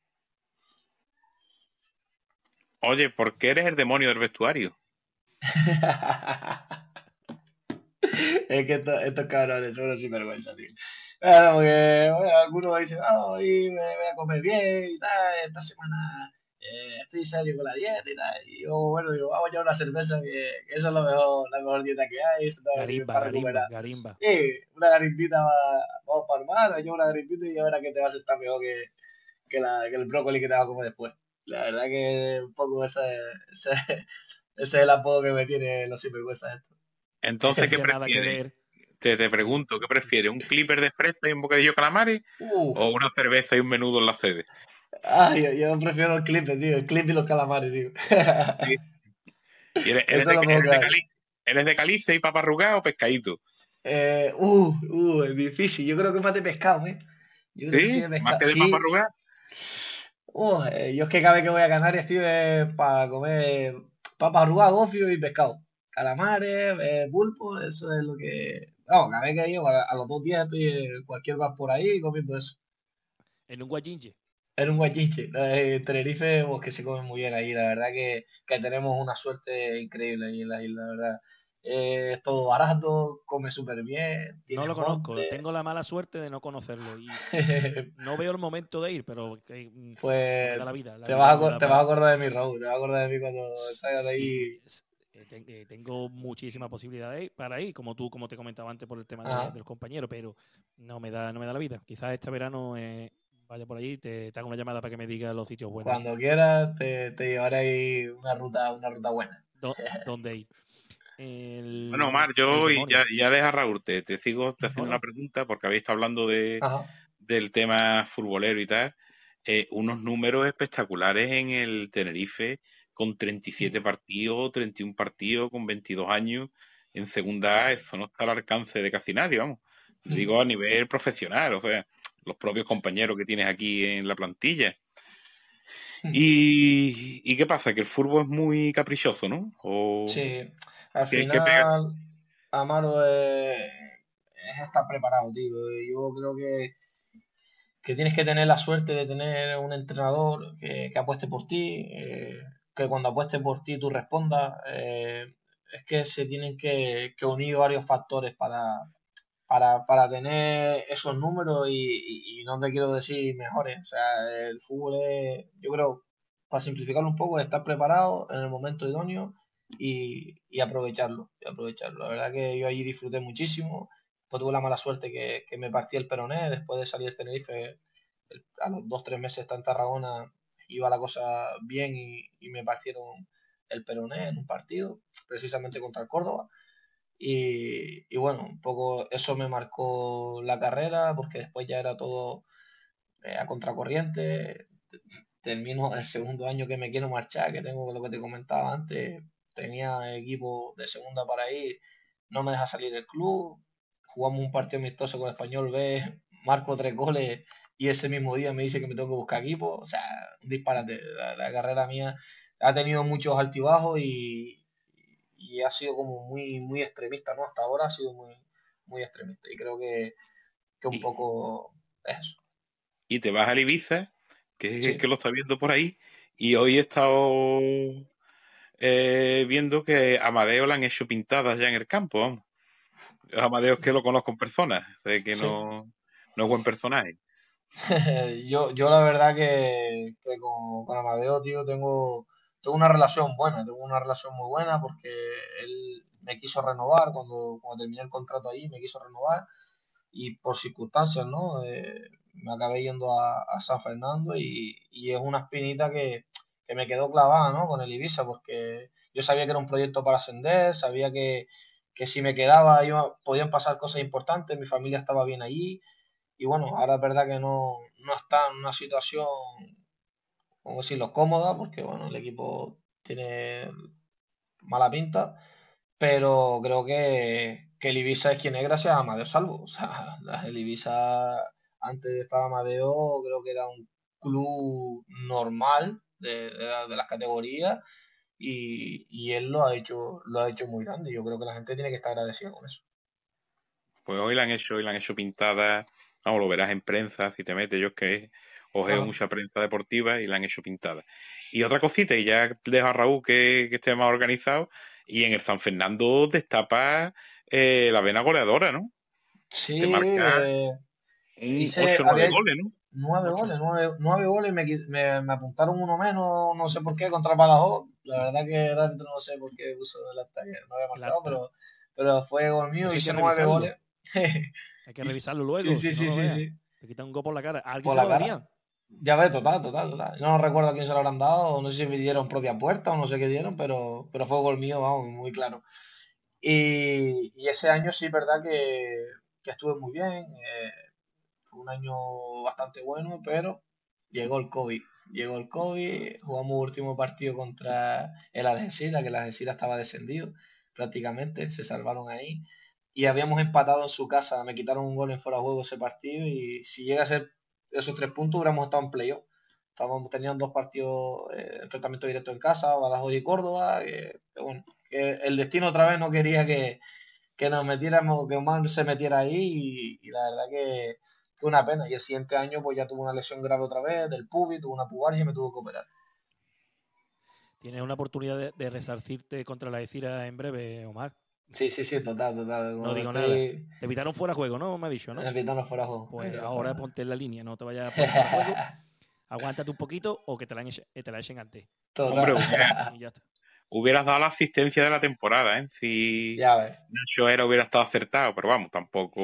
Oye, ¿por qué eres el demonio del vestuario? <laughs> <laughs> Es que estos, estos cabrones son unos sinvergüenza, tío. Claro, porque bueno, algunos dicen, ah, hoy me voy a comer bien y tal, esta semana eh, estoy serio con la dieta y tal. Y yo, bueno, digo, vamos a llevar una cerveza, que, que eso es lo mejor, la mejor dieta que hay, eso Garimba, para garimba, recuperar. garimba. Sí, una garimpita va, vamos para armar, yo una garimpita y ya verás que te va a sentar mejor que, que, la, que el brócoli que te vas a comer después. La verdad que un poco ese, ese, <laughs> ese es el apodo que me tiene los sinvergüenzas estos. Entonces, ¿qué prefieres? Te, te pregunto, ¿qué prefieres? ¿Un clipper de fresa y un bocadillo de calamares? Uf. ¿O una cerveza y un menudo en la sede? Ah, yo, yo prefiero el clip, tío, el clip y los calamares, tío. ¿Y eres, eres de, eres de. Cali- ¿Eres de calice y papa arrugada o pescadito? Eh, uh, uh, es difícil. Yo creo que es más de pescado, ¿eh? Yo creo que sí ¿Sí? de ¿Más pescado. que de Sí, papa arrugada? uh, eh, yo es que cada vez que voy a Canarias, tío, es para comer papas arrugadas, gofio y pescado. Calamares, eh, pulpo, eso es lo que... Vamos, cada vez que llego, a, a los dos días estoy en cualquier bar por ahí comiendo eso. En un guayinche. En un guachinche. Eh, en Tenerife, pues, que se come muy bien ahí. La verdad que, que tenemos una suerte increíble ahí en la isla, la verdad. Eh, es todo barato, come súper bien. No lo conozco. monte. Tengo la mala suerte de no conocerlo. Y <laughs> no veo el momento de ir, pero que, mm, me pues la vida. la te vida vas, a, no te vas a acordar de mí, Raúl. Te vas a acordar de mí cuando salgas de ahí. Eh, ten- eh, tengo muchísimas posibilidades para ir, como tú, como te comentaba antes por el tema de, Ajá. de los compañeros, pero no me da, no me da la vida. Quizás este verano eh, vaya por allí, te, te hago una llamada para que me digas los sitios buenos Cuando quieras, te, te llevaré ahí una ruta, una ruta buena. do- <laughs> dónde ir. bueno, Omar, yo ya, ya deja Raúl, te, sigo te haciendo una pregunta porque habéis estado hablando de, del tema futbolero y tal. Eh, unos números espectaculares en el Tenerife con 37 partidos, 31 partidos, con 22 años en segunda A, eso no está al alcance de casi nadie, vamos. Digo a nivel profesional, o sea, los propios compañeros que tienes aquí en la plantilla. Y, qué pasa? Que el fútbol es muy caprichoso, ¿no? sí, al final Amaro es, estar preparado, tío. Yo creo que, que tienes que tener la suerte de tener un entrenador que, apueste por ti, eh, que cuando apueste por ti tú respondas. Eh, es que se tienen que, unir varios factores para, para, tener esos números y, no te quiero decir mejores. O sea, el fútbol es, yo creo, para simplificarlo un poco, es estar preparado en el momento idóneo y, aprovecharlo, y aprovecharlo. La verdad que yo allí disfruté muchísimo. Pues tuve la mala suerte que, me partí el peroné después de salir del Tenerife. a los dos, tres meses está en Tarragona iba la cosa bien y, y me partieron el peroné en un partido, precisamente contra el Córdoba. Y, bueno, un poco eso me marcó la carrera, porque después ya era todo eh, a contracorriente. Termino el segundo año que me quiero marchar, que tengo lo que te comentaba antes. Tenía equipo de segunda para ir, no me deja salir del club. Jugamos un partido amistoso con el Español B, marco tres goles y ese mismo día me dice que me tengo que buscar equipo. O sea, un disparate. la carrera mía ha tenido muchos altibajos y, y ha sido como muy, muy extremista, ¿no? Hasta ahora ha sido muy, muy extremista y creo que, que un poco es eso. Y te vas a Ibiza, que, que lo está viendo por ahí, y hoy he estado eh, viendo que Amadeo le han hecho pintadas ya en el campo. Amadeo es que lo conozco en persona, de que no, no es buen personaje. <laughs> yo, yo la verdad que, que con, con, Amadeo, tío, tengo tengo una relación buena, tengo una relación muy buena porque él me quiso renovar cuando, cuando terminé el contrato ahí, me quiso renovar y por circunstancias, ¿no? Eh, me acabé yendo a, San Fernando y, es una espinita que, me quedó clavada, ¿no? Con el Ibiza porque yo sabía que era un proyecto para ascender, sabía que, si me quedaba yo, podían pasar cosas importantes, mi familia estaba bien allí y bueno, ahora es verdad que no, no está en una situación como decirlo, cómoda, porque bueno, el equipo tiene mala pinta, pero creo que, el Ibiza es quien es gracias a Amadeo Salvo. O sea, <laughs> el Ibiza antes de estar Amadeo creo que era un club normal de, las categorías y, él lo ha hecho lo ha hecho muy grande. Yo creo que la gente tiene que estar agradecida con eso. Pues hoy la han hecho, hoy la han hecho pintada, vamos, lo verás en prensa si te metes, yo es que Ojeo mucha prensa deportiva y la han hecho pintada. Y otra cosita, y ya dejo a Raúl que, esté más organizado, y en el San Fernando destapa eh, la vena goleadora, ¿no? Sí, marca eh, nueve goles, ¿no? Nueve goles, nueve, goles, me, me, apuntaron uno menos, no sé por qué, contra Badajoz. La verdad que el no sé por qué puso el ataque, no había marcado, pero, pero fue gol mío, hice nueve goles. <laughs> Hay que revisarlo luego. Sí, sí, sí, sí, Te quitan un gol por la cara. ¿Alguien se lo ya ves, total, total, total. No recuerdo a quién se lo habrán dado, no sé si me dieron propia puerta o no sé qué dieron, pero, pero fue gol mío, vamos, muy claro. Y, ese año sí, verdad que, estuve muy bien. Eh, fue un año bastante bueno, pero llegó el COVID. Llegó el COVID, jugamos último partido contra el Algeciras, que el Algeciras estaba descendido prácticamente, se salvaron ahí. Y habíamos empatado en su casa, me quitaron un gol en fuera de juego ese partido y si llega a ser esos tres puntos hubiéramos estado en playoff. Estábamos, tenían dos partidos, eh, enfrentamiento directo en casa, Badajoz y Córdoba. Que, bueno, que el destino otra vez no quería que, nos metiéramos, que Omar se metiera ahí y, la verdad que, fue una pena. Y el siguiente año pues ya tuvo una lesión grave otra vez del pubi, tuvo una pubalgia y me tuvo que operar. ¿Tienes una oportunidad de, resarcirte contra la Ecira en breve, Omar? Sí, sí, sí, total, total. no digo nada. Te evitaron fuera juego, ¿no? Me ha dicho, ¿no? Te evitaron fuera juego. Pues ahora ponte en la línea, no te vayas a <laughs> poner fuera juego. Aguántate un poquito o que te la, te la echen antes. Hombre, <laughs> hubieras dado la asistencia de la temporada, ¿eh? Si Nacho era hubiera estado acertado, pero vamos, tampoco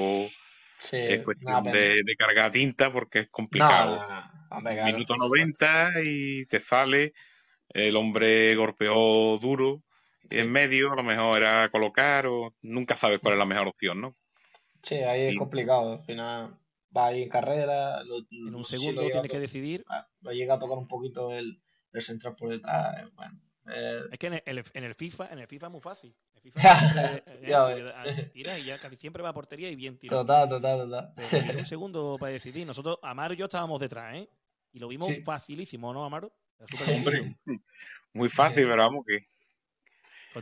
es cuestión de, cargar tinta porque es complicado. Minuto 90 y te sale, el hombre golpeó duro en medio, a lo mejor era colocar o nunca sabes cuál es la mejor opción, ¿no? Sí, ahí es Y- complicado. Al final va ahí en carrera. lo- En un si segundo a tienes to- que decidir. Lo llega a tocar un poquito el, el central por detrás. eh, Bueno, eh, Es que en el, en el- FIFA, en el FIFA es muy fácil. El FIFA eh, tira- tira y ya casi siempre va a portería y bien tirado. total, total, total. Pero un <laughs> segundo para decidir. Nosotros, Amaro y yo estábamos detrás, ¿eh? Y lo vimos Sí. facilísimo, ¿no, Amaro? <laughs> Hombre, muy fácil, pero vamos que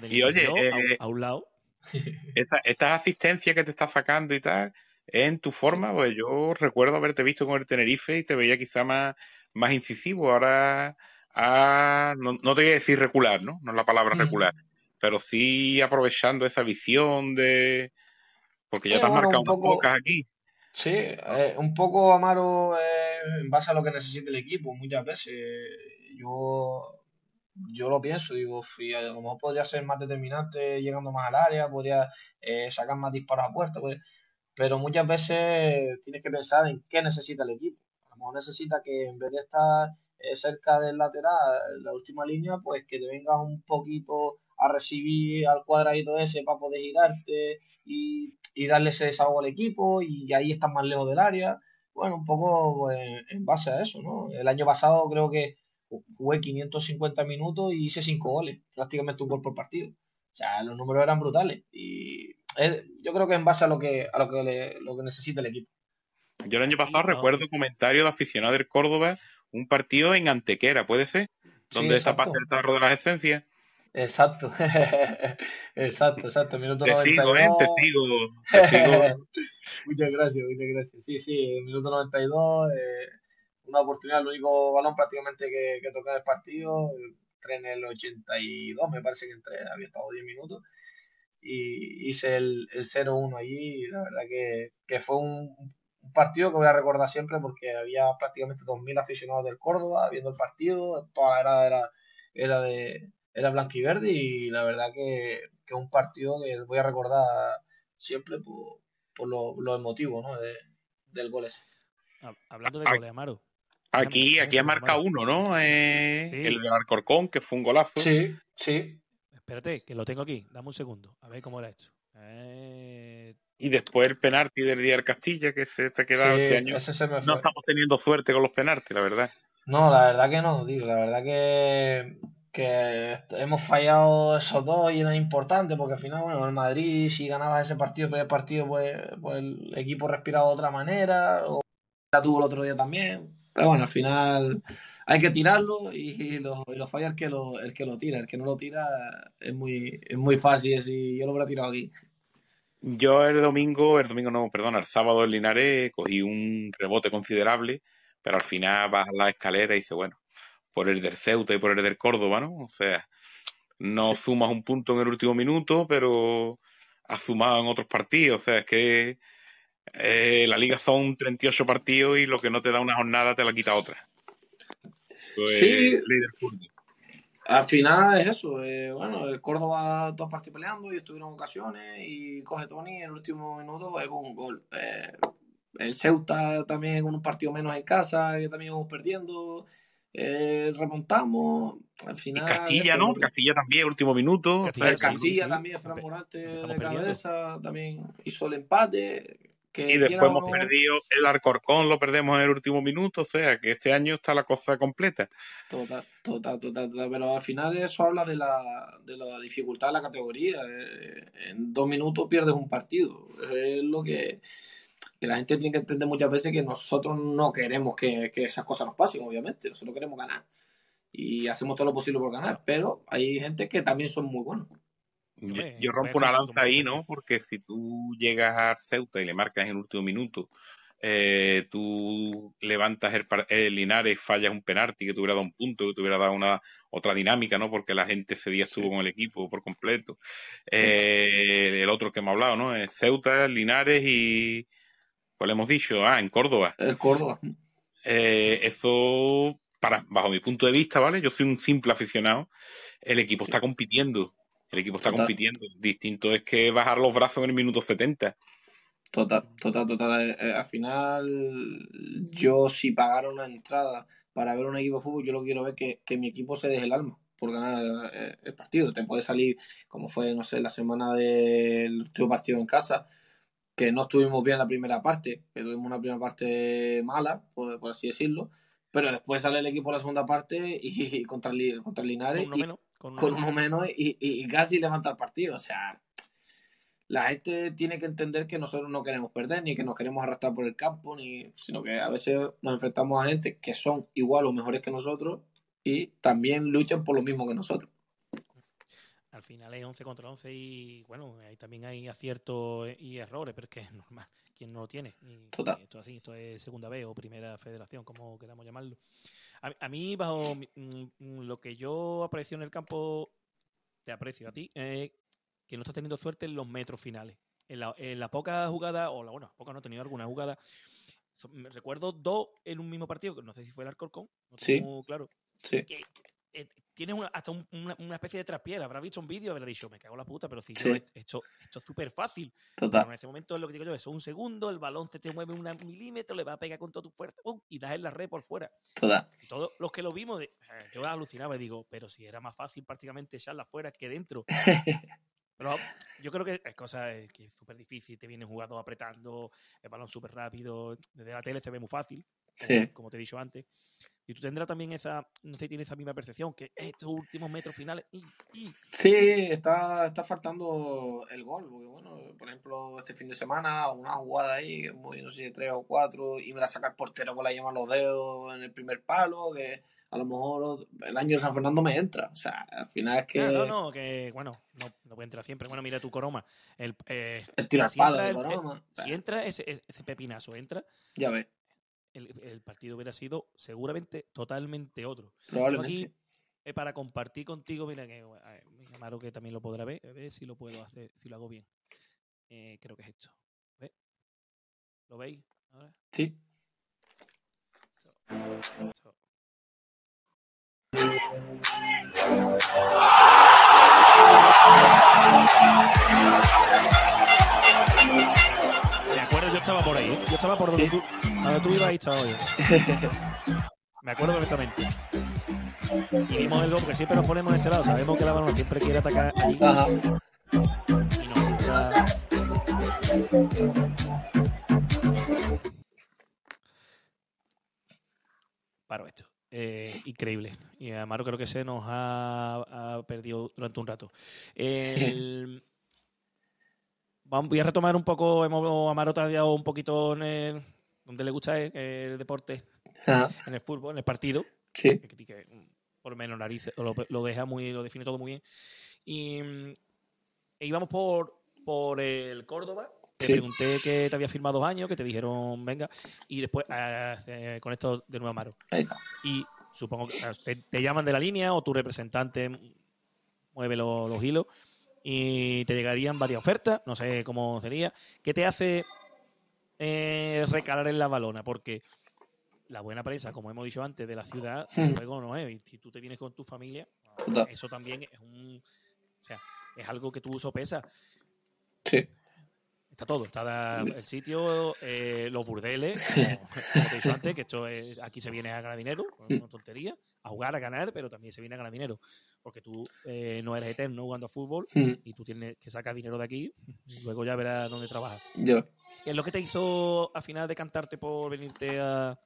Y oye, interior a un- eh, a, un lado. <laughs> esta- estas asistencias que te está sacando y tal, en tu forma, pues yo recuerdo haberte visto con el Tenerife y te veía quizá más, más incisivo. Ahora, ah, no, no te voy a decir recular, ¿no? No es la palabra Mm. recular, pero sí aprovechando esa visión de... Porque ya Sí, te has bueno, marcado un unas poco- pocas aquí. Sí, eh, un poco Amaro eh, en base a lo que necesita el equipo muchas veces. Yo, yo lo pienso, digo, si a lo mejor podría ser más determinante llegando más al área, podría eh, sacar más disparos a puerta, pues, pero muchas veces tienes que pensar en qué necesita el equipo. A lo mejor necesita que en vez de estar eh, cerca del lateral, la última línea, pues que te vengas un poquito a recibir al cuadradito ese para poder girarte y, y darle ese desahogo al equipo y ahí estás más lejos del área. Bueno, un poco pues, en base a eso, ¿no? El año pasado creo que jugué 550 minutos y hice 5 goles, prácticamente un gol por partido. O sea, los números eran brutales y es- yo creo que en base a lo que a lo que le- lo que necesita el equipo. Yo el año pasado no. recuerdo comentarios de aficionados del Córdoba, un partido en Antequera, ¿puede ser? Sí, Donde exacto. tapaste el tarro de las esencias. Exacto. <laughs> Exacto, exacto. Minuto Te sigo, ¿eh? 92. Te sigo. <laughs> Te sigo. Muchas gracias, muchas gracias. Sí, sí, minuto 92, eh, una oportunidad, el único balón prácticamente que, que en el partido. Entré en el 82, me parece que entré, había estado 10 minutos. Y hice el, el 0-1 allí. Y la verdad que, que fue un, un partido que voy a recordar siempre porque había prácticamente 2.000 aficionados del Córdoba viendo el partido. Toda la grada era, era de era blanquiverde y la verdad que, que es un partido que voy a recordar siempre por, por lo, lo emotivo ¿no? de, del gol ese. Hab- Hablando de Ah, goles, Amaro. Aquí, aquí ha marcado uno, ¿no? Eh, Sí. El del Alcorcón, que fue un golazo. Sí, sí. Espérate, que lo tengo aquí. Dame un segundo. A ver cómo era esto. Eh, Y después el penalti del día del Castilla, que se te ha quedado sí, este año. ese se me No estamos teniendo suerte con los penaltis, la verdad. No, la verdad que no, tío. La verdad que, que hemos fallado esos dos y era importante porque al final, bueno, el Madrid, si ganabas ese partido, el primer partido, pues, pues el equipo respiraba de otra manera. O ya tuvo el otro día también. Pero bueno, al final hay que tirarlo y lo, y lo falla el que lo, el que lo tira. El que no lo tira es muy, es muy fácil. Y yo lo hubiera tirado aquí. Yo el domingo, el domingo no, perdón, el sábado en Linares cogí un rebote considerable, pero al final bajas la escalera y dices, bueno, por el del Ceuta y por el del Córdoba, ¿no? O sea, no sumas un punto en el último minuto, pero has sumado en otros partidos. O sea, es que eh, la liga son 38 partidos y lo que no te da una jornada te la quita otra. Pues, Sí. Al final es eso, eh, bueno, el Córdoba dos partidos peleando y estuvieron ocasiones y coge Tony en el último minuto pues, con un gol. Eh, el Ceuta también con un partido menos en casa, que también vamos perdiendo, eh, remontamos, al Y final... Castilla, ¿no? Castilla también, último minuto. Castilla, o el sea, sí, Castilla sí. también, Fran Morante de perdiendo. cabeza, también hizo el empate. Que Y después hemos perdido el Alcorcón, lo perdemos en el último minuto, o sea que este año está la cosa completa. Total, total, total, total. Pero al final eso habla de la, de la dificultad de la categoría. Eh, En dos minutos pierdes un partido. Es lo que, que la gente tiene que entender muchas veces que nosotros no queremos que, que esas cosas nos pasen, obviamente. Nosotros queremos ganar. Y hacemos todo lo posible por ganar. Pero hay gente que también son muy buenos. Yo, rompo una lanza ahí. ¿no? Porque si tú llegas a Ceuta y le marcas en el último minuto, eh, tú levantas el, el Linares y fallas un penalti que te hubiera dado un punto, que te hubiera dado una otra dinámica, ¿no? Porque la gente ese día estuvo con el equipo por completo. Eh, el otro que hemos hablado, ¿no? Es Ceuta, Linares y... ¿Cuál hemos dicho? Ah, en Córdoba. El Córdoba. Eh, eso, para, bajo mi punto de vista, ¿vale? Yo soy un simple aficionado. El equipo está compitiendo. El equipo está Total. compitiendo. Distinto es que bajar los brazos en el minuto 70. Total, total, total. Eh, eh, al final, yo si pagara una entrada para ver un equipo de fútbol, yo lo quiero ver que, que mi equipo se deje el alma. por ganar eh, el partido. Te puede salir, como fue, no sé, la semana del último partido en casa, que no estuvimos bien la primera parte, que tuvimos una primera parte mala, por, por así decirlo, pero después sale el equipo la segunda parte y, contra, contra Linares uno menos, con con uno menos y, y casi levanta el partido. O sea, la gente tiene que entender que nosotros no queremos perder, ni que nos queremos arrastrar por el campo, ni, sino que a veces nos enfrentamos a gente que son igual o mejores que nosotros y también luchan por lo mismo que nosotros. Al final es 11 contra 11 y bueno, ahí también hay aciertos y errores, pero es que es normal. ¿Quién no lo tiene? Y, Total. y esto, así, esto es segunda B o primera federación, como queramos llamarlo. A, a mí, bajo mi- mm, lo que yo aprecio en el campo, te aprecio a ti, eh, que no estás teniendo suerte en los metros finales. En la, en la poca jugada, o la bueno, poca no he tenido alguna jugada. so- me recuerdo dos en un mismo partido, que no sé si fue el Alcorcón, no Sí. tengo claro. Sí, que eh, tienes una- hasta un- una, una especie de traspié. Habrá visto un vídeo y habrá dicho, me cago en la puta, pero si yo Sí. he- esto, esto es súper fácil. Pero total. en este momento es lo que digo yo, eso un segundo, el balón se te mueve un milímetro, le va a pegar con toda tu fuerza ¡pum! y das en la red por fuera. Total. Todos los que lo vimos, eh, yo alucinaba y digo, pero si era más fácil prácticamente echarla afuera que dentro. <laughs> Pero yo creo que es cosa eh, que es súper difícil, te vienen jugando apretando, el balón súper rápido, desde la tele se ve muy fácil, como, Sí. como te he dicho antes. Y tú tendrás también esa, no sé tienes esa misma percepción, que estos últimos metros finales, y, y Sí, está, está faltando el gol, porque bueno, por ejemplo, este fin de semana, una jugada ahí, que muy, no sé tres o cuatro, y me la saca el portero con la llama a los dedos en el primer palo, que a lo mejor el año de San Fernando me entra. O sea, al final es que Ah, no, no, que bueno, no, no puede entrar siempre. Bueno, mira tu coroma. El, eh, el tiro al si palo de el- el- Coroma. si entra ese, ese pepinazo, entra, Ya ves, el, el partido hubiera sido seguramente totalmente otro. Probablemente. aquí eh, para compartir contigo, mira que a ver, mira, Maro que también lo podrá ver, a ver si lo puedo hacer, si lo hago bien. Eh, creo que es esto. ¿Ve? ¿Lo veis? Ahora. Sí. So- estaba por ahí, ¿eh? yo estaba por donde, Sí. tú, donde tú ibas y estaba yo. <laughs> Me acuerdo perfectamente. Y vimos el gol, porque siempre nos ponemos de ese lado. Sabemos que la balón siempre quiere atacar ahí Ajá. y nos entra- Paro esto. Eh, increíble. Y Amaro creo que se nos ha, ha perdido durante un rato. El- voy a retomar un poco, hemos Amaro te ha dado un poquito en el- donde le gusta el, el deporte, Ajá. en el fútbol, en el partido Sí. que, que, por menos narices, lo, lo deja muy, lo define todo muy bien. Y mm, e íbamos por, por el Córdoba. Te Sí. pregunté que te había firmado dos años, que te dijeron, venga, y después ah, eh, con esto de nuevo Amaro. Ahí está. Y supongo que ah, te, te llaman de la línea o tu representante mueve lo- los hilos y te llegarían varias ofertas, no sé cómo sería. ¿Qué te hace eh, recalar en la balona? Porque la buena prensa, como hemos dicho antes, de la ciudad, Hmm. luego no es. Y si tú te vienes con tu familia, eso también es un. O sea, es algo que tú sopesas. Sí. Está todo, está el sitio, eh, los burdeles, <laughs> como, como te he dicho antes, que esto es, aquí se viene a ganar dinero, no es tontería, a jugar, a ganar, pero también se viene a ganar dinero, porque tú eh, no eres eterno jugando a fútbol Mm, y tú tienes que sacar dinero de aquí y luego ya verás dónde trabajas. Yo. ¿Qué es lo que te hizo al final decantarte por venirte a,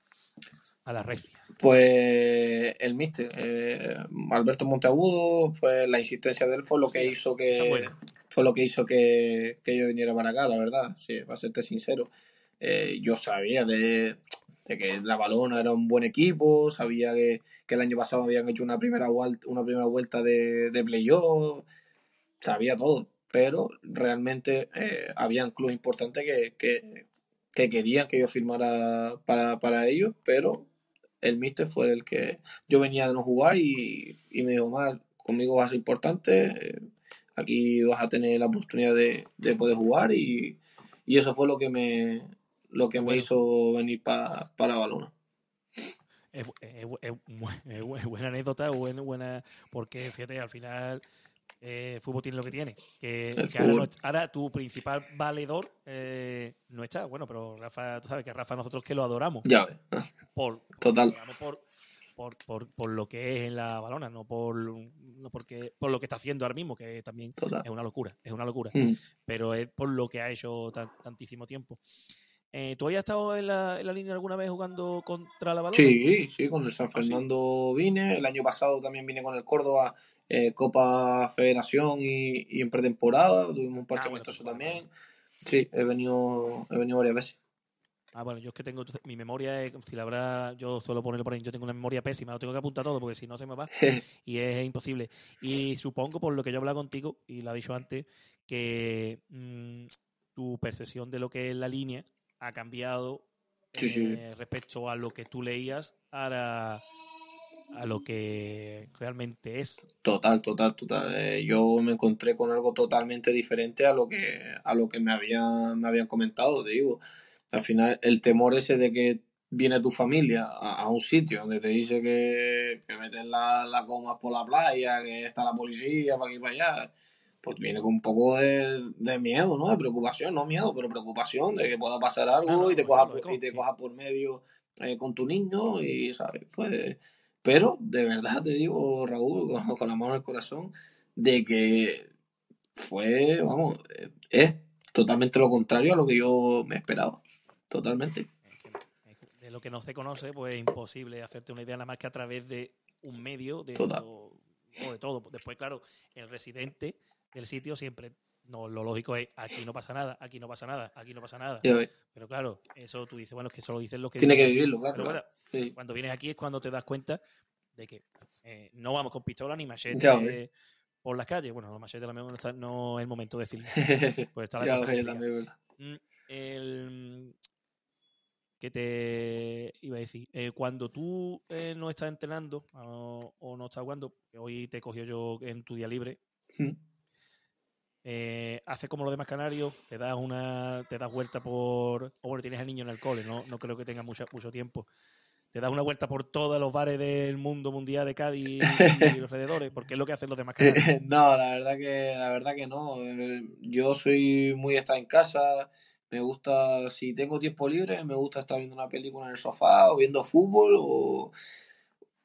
a la red? Pues el míster, eh, Alberto Monteagudo, fue la insistencia de él fue lo que Sí, hizo que fue lo que hizo que, que yo viniera para acá, la verdad, sí, para serte sincero. Eh, yo sabía de, de que la Balona era un buen equipo, sabía que, que el año pasado habían hecho una primera vuelta, una primera vuelta de, de playoff, sabía todo, pero realmente eh, habían clubes importantes que, que, que querían que yo firmara para, para ellos, pero el míster fue el que yo venía de no jugar y, y me dijo, Omar, conmigo vas a ser importante, eh, aquí vas a tener la oportunidad de, de poder jugar y, y eso fue lo que me lo que me Bueno. hizo venir pa- para Balona. Es, bu- es bu- es bu- <laughs> es bu- es buena anécdota, buena, buena, porque fíjate, al final eh, el fútbol tiene lo que tiene. Que, ahora, no tu principal valedor eh, no está. Bueno, pero Rafa, tú sabes que Rafa nosotros que lo adoramos Ya ves, por, total. por, por, por, por lo que es en la balona, no por, no porque, por lo que está haciendo ahora mismo, que también Total. es una locura, es una locura. Mm. Pero es por lo que ha hecho tan- tantísimo tiempo. Eh, ¿Tú habías estado en la, en la línea alguna vez jugando contra la balona? Sí, sí, con el San ¿Ah, sí? Fernando vine. El año pasado también vine con el Córdoba, eh, Copa Federación y, y en pretemporada. Tuvimos un partido Ah, bueno, amistoso pues, también. Sí, he venido, he venido varias veces. Ah, bueno, yo es que tengo, mi memoria, es, si la habrá, yo suelo ponerlo por ahí, yo tengo una memoria pésima, lo tengo que apuntar todo porque si no se me va <laughs> y es imposible. Y supongo, por lo que yo he hablado contigo, y lo he dicho antes, que mm, tu percepción de lo que es la línea ha cambiado Sí, sí. eh, respecto a lo que tú leías ahora a lo que realmente es. Total, total, total. Eh, yo me encontré con algo totalmente diferente a lo que, a lo que me habían, me habían comentado, te digo. Al final, el temor ese de que viene tu familia a, a un sitio donde te dice que, que meten la, la comas por la playa, que está la policía para aquí y para allá, pues viene con un poco de, de miedo, ¿no? De preocupación, no miedo, pero preocupación de que pueda pasar algo no, y te coja, lógico, y te coja por medio eh, con tu niño y, ¿sabes? Pues pero de verdad te digo, Raúl, <laughs> con, con la mano en el corazón, de que fue, vamos, eh, es totalmente lo contrario a lo que yo me esperaba. Totalmente. De lo que no se conoce, pues es imposible hacerte una idea nada más que a través de un medio de, Total. o de todo. Después, claro, el residente del sitio siempre, no, lo lógico es aquí no pasa nada, aquí no pasa nada, aquí no pasa nada. Pero claro, eso tú dices, bueno, es que solo dices lo que Tiene que vivirlo, claro. Pero bueno, claro. Sí. cuando vienes aquí es cuando te das cuenta de que eh, no vamos con pistola ni machete Ya por las calles. Bueno, los machetes no, está- no es el momento de decirlo. <laughs> Pues está la ya cosa también, ¿verdad? Mm, el que te iba a decir eh, cuando tú eh, no estás entrenando o, o no estás jugando hoy te cogió yo en tu día libre Mm. Eh, haces como los demás canarios te das una te das vuelta por o bueno tienes al niño en el cole no no creo que tenga mucho mucho tiempo te das una vuelta por todos los bares del mundo mundial de Cádiz y, los alrededores porque es lo que hacen los demás <laughs> canarios No, la verdad que, la verdad que no. Eh, Yo soy muy estar en casa. Me gusta, si tengo tiempo libre, me gusta estar viendo una película en el sofá o viendo fútbol o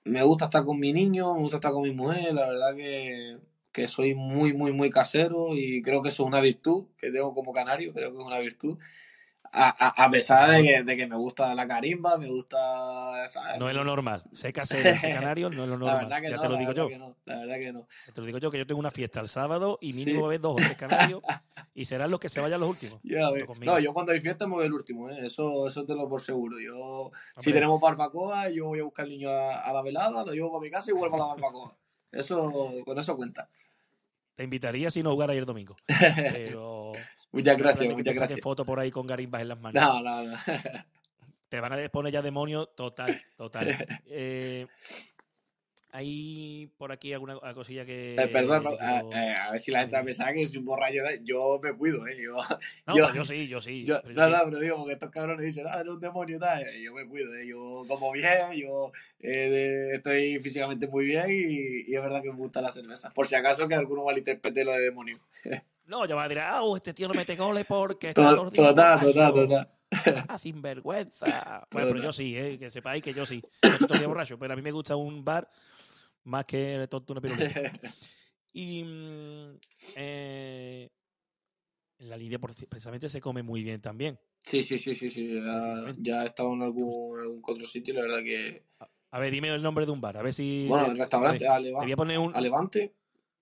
me gusta estar con mi niño, me gusta estar con mi mujer. La verdad que, que soy muy, muy, muy casero y creo que eso es una virtud que tengo como canario, creo que es una virtud. A, a, a pesar de que, de que me gusta la carimba, me gusta, ¿sabes? no es lo normal ser casero ser <laughs> canario no es lo La normal verdad que ya no, te lo la digo yo que no, la verdad que no. Te lo digo yo que yo tengo una fiesta el sábado y mínimo Sí. va a haber dos o tres canarios y serán los que se vayan los últimos. <laughs> Conmigo. No, yo cuando hay fiesta me voy el último, ¿eh? Eso, eso te lo por seguro. Yo, si Hombre. tenemos barbacoa, yo voy a buscar al niño a, la- a la velada, lo llevo para mi casa y vuelvo a la barbacoa. Eso, con eso cuenta. Te invitaría si no jugara ayer domingo. <laughs> Pero Muchas gracias, muchas te gracias. fotos por ahí con garimbas en las manos. No, no, no. Te van a poner ya demonio total, total. <laughs> Eh, hay por aquí alguna cosilla que. Eh, perdón, no, a, eh, a ver si la gente pensaba que soy un borracho. Yo me cuido, ¿eh? Yo, No, yo- yo sí, yo sí. yo, no, no, pero digo, porque estos cabrones dicen, ah, eres un demonio y tal. eh, Yo me cuido, ¿eh? Yo como bien, yo de- estoy físicamente muy bien y, y es verdad que me gusta la cerveza. Por si acaso que alguno malinterprete lo de demonio. <laughs> No, ya va a decir, ah, este tío no mete goles porque está Total, borracho". total, total. Ah, sinvergüenza. <laughs> Bueno, pero Total. yo sí, ¿eh? que sepáis que yo sí. Yo estoy borracho, pero a mí me gusta un bar más que el tonto una piruleta. <laughs> Y mm, eh, en la línea precisamente se come muy bien también. Sí, sí, sí, sí, sí. Ya, he estado en algún, en algún otro sitio y la verdad que. A ver, dime el nombre de un bar, a ver si... Bueno, el restaurante a a, ver, Leva- te voy a poner un... a Levante.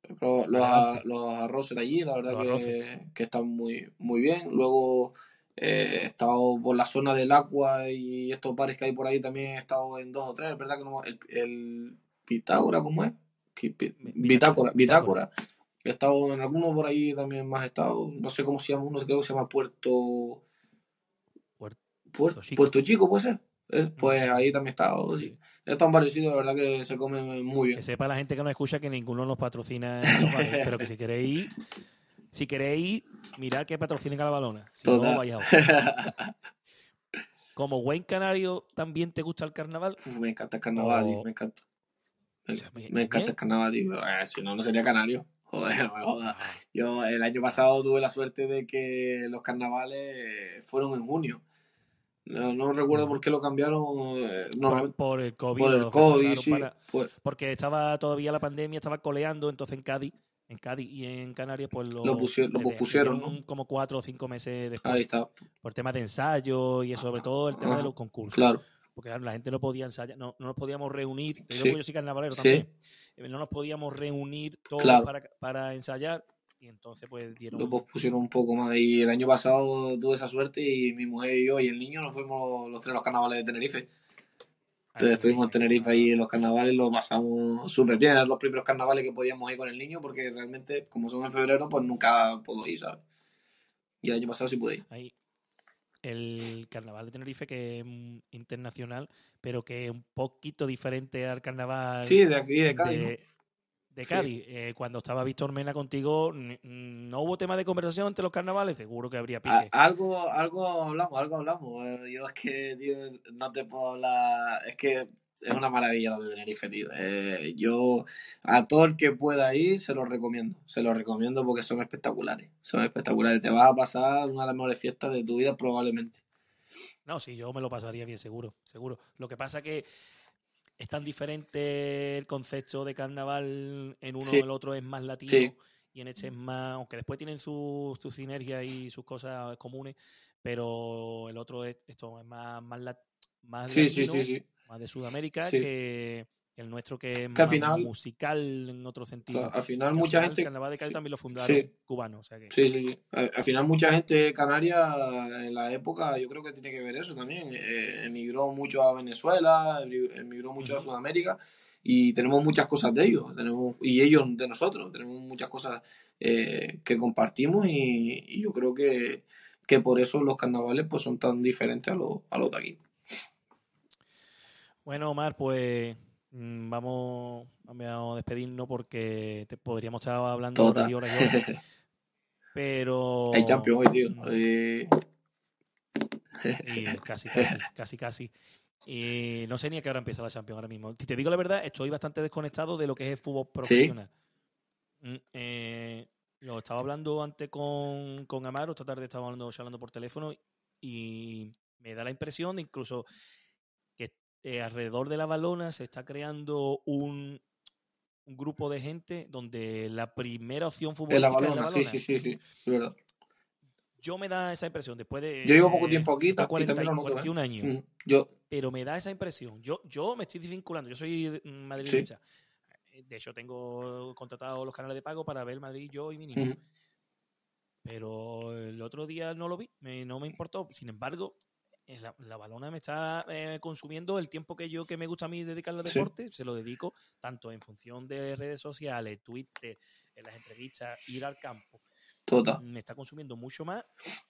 pero los, Levante. a- los arroces allí, la verdad que, que están muy, muy bien. Luego eh, he estado por la zona del Aqua y estos bares que hay por ahí también he estado en dos o tres. Es verdad que no. El, el Pitágora, ¿cómo es? Bitácora, Bitácora. He estado en alguno por ahí también más he estado. No sé cómo se llama uno, creo que se llama Puerto. Puerto Puerto, Chico. Puerto Chico, puede ser. Eh, Pues Mm. ahí también he estado. sí. He estado en varios sitios, la verdad que se come muy bien. Que sepa la gente que nos escucha que ninguno nos patrocina bares, pero que si queréis si queréis, mirad que patrocinen a la balona. Si Total. no. <laughs> Como buen canario, ¿también te gusta el carnaval? Uf, me encanta el carnaval, O- me encanta. Me, O sea, me- me encanta el carnaval, tío. Eh, si no, no sería canario. <laughs> Joder, no me jodas. Yo el año pasado tuve la suerte de que los carnavales fueron en junio. No, no recuerdo por qué lo cambiaron. eh, Por, el COVID. por el COVID, sí. para- Pues porque estaba todavía la pandemia, estaba coleando, entonces en Cádiz, en Cádiz y en Canarias, pues lo, Lo pusie- lo le de- le pospusieron, dieron ¿no? como cuatro o cinco meses después. ahí está. Por temas de ensayo y sobre todo el tema de los concursos. Claro. Porque claro, la gente no podía ensayar, no, no nos podíamos reunir. Te digo Sí. yo soy carnavalero Sí. también. eh, No nos podíamos reunir todos Claro. para, para ensayar. Y entonces, pues dieron. Lo pospusieron un poco más. Y el año pasado tuve esa suerte y mi mujer y yo y el niño nos fuimos los tres a los carnavales de Tenerife. Entonces estuvimos en Tenerife ahí en los carnavales, lo pasamos súper bien. Eran los primeros carnavales que podíamos ir con el niño porque realmente, como son en febrero, pues nunca puedo ir, ¿sabes? Y el año pasado sí pude ir. Ahí. El carnaval de Tenerife, que es internacional, pero que es un poquito diferente al carnaval Sí, de aquí, de Cádiz. de, Sí. Cádiz. Eh, cuando estaba Víctor Mena contigo, no hubo tema de conversación entre los carnavales, seguro que habría pique. algo, algo hablamos, algo hablamos. Yo es que, tío, no te puedo hablar. Es que es una maravilla lo de Tenerife, tío. Eh, yo a todo el que pueda ir se lo recomiendo. Se lo recomiendo porque son espectaculares. Son espectaculares. Te vas a pasar una de las mejores fiestas de tu vida probablemente. No, sí, yo me lo pasaría bien, seguro, seguro. Lo que pasa que es tan diferente el concepto de carnaval en uno Sí. el otro es más latino Sí. y en este es más, aunque después tienen sus su sinergias y sus cosas comunes, pero el otro es esto es más más, más Sí, sí, latino, sí, sí. Más de Sudamérica Sí. que, el nuestro que es Que al más final- musical en otro sentido. Claro, al final mucha final gente. El carnaval de Cádiz sí. también lo fundaron Sí. cubanos, o sea que Sí, sí, sí. Al, al final mucha gente canaria en la época, yo creo que tiene que ver eso también. Eh, emigró mucho a Venezuela, emi- emigró mucho a. Sudamérica y tenemos muchas cosas de ellos, tenemos y ellos de nosotros, tenemos muchas cosas eh, que compartimos y, y yo creo que, que por eso los carnavales pues son tan diferentes a los, a los de aquí. Bueno, Omar, pues mm, vamos, vamos a despedirnos porque te podríamos estar hablando horas y horas y horas. <laughs> Pero. Hay Champions hoy, tío. mm, Eh, <laughs> casi, casi, casi, casi. Y no sé ni a qué hora empieza la Champions ahora mismo. Si te digo la verdad, estoy bastante desconectado de lo que es el fútbol profesional. Mm, eh, lo estaba hablando antes con, con Amaro, esta tarde estaba hablando, charlando por teléfono y me da la impresión de incluso eh, alrededor de la balona se está creando un, un grupo de gente donde la primera opción futbolística la es la balona, sí, sí, sí, sí, es verdad. Yo me da esa impresión después de. Yo llevo poco eh, tiempo aquí después de y también 40 lo noto, ¿eh? 41 años. Mm, Yo, Pero me da esa impresión. Yo, yo me estoy desvinculando. Yo soy mm, madridista. De hecho, tengo contratado los canales de pago para ver Madrid, yo y mi niño. Pero el otro día no lo vi, me- no me importó. Sin embargo, eh, la, la balona me está eh, consumiendo el tiempo que yo que me gusta a mí dedicar al Sí. deporte, se lo dedico tanto en función de redes sociales, Twitter, en las entrevistas, ir al campo. total. Me está consumiendo mucho más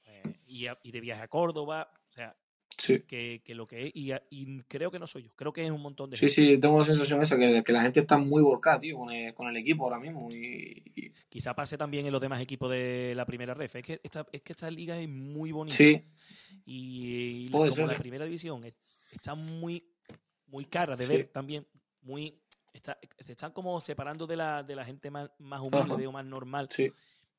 eh, y, a- y de viaje a Córdoba, o sea, Sí. que, que lo que es, y, creo que no soy yo, creo que es un montón de Sí, gente. sí, tengo la sensación esa, que, que la gente está muy volcada, tío, con el, con el equipo ahora mismo. Y, y- Quizá pase también en los demás equipos de la primera ref. Es que esta, es que esta liga es muy bonita. sí, Y, como ser, la ¿eh? primera división es- está muy, muy cara de Sí. ver también, muy está, se están como separando de la, de la gente más, más humilde Ajá. o más normal. sí,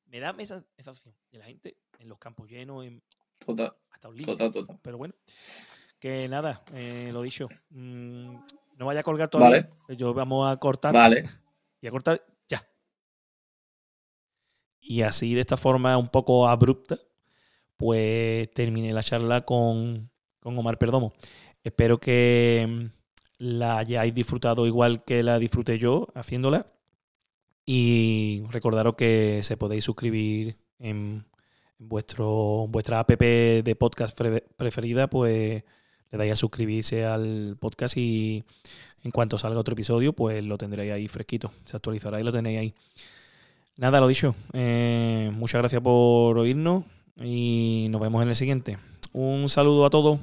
Me da esa, esa opción de la gente en los campos llenos, en, total, hasta un total, total. Pero bueno, que nada, eh, lo dicho. Mm, no vaya a colgar todavía. Vale, Yo vamos a cortar. vale. <laughs> Y a cortar ya. Y así, de esta forma un poco abrupta, pues terminé la charla con, con Omar Perdomo. Espero que mm, la hayáis disfrutado igual que la disfruté yo haciéndola. Y recordaros que se podéis suscribir en vuestro, vuestra app de podcast pre- preferida, pues le dais a suscribirse al podcast y en cuanto salga otro episodio, pues lo tendréis ahí fresquito. Se actualizará y lo tenéis ahí. Nada, lo dicho. Eh, muchas gracias por oírnos y nos vemos en el siguiente. Un saludo a todos.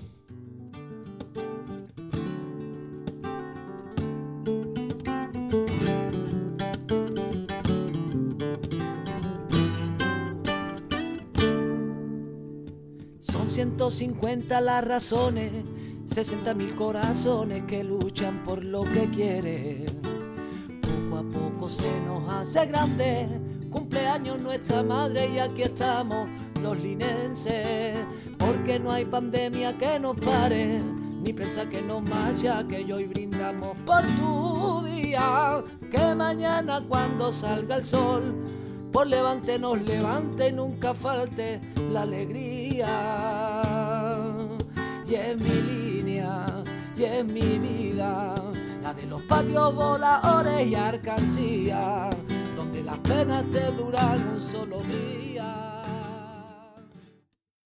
150 las razones, 60 mil corazones que luchan por lo que quieren. Poco a poco se nos hace grande, cumpleaños nuestra madre y aquí estamos los linenses. porque no hay pandemia que nos pare, ni prensa que nos maya, que hoy brindamos por tu día, que mañana cuando salga el sol, por levante nos levante y nunca falte la alegría. Y es mi línea, y es mi vida, la de los patios voladores y arcancía, donde las penas te duran un solo día.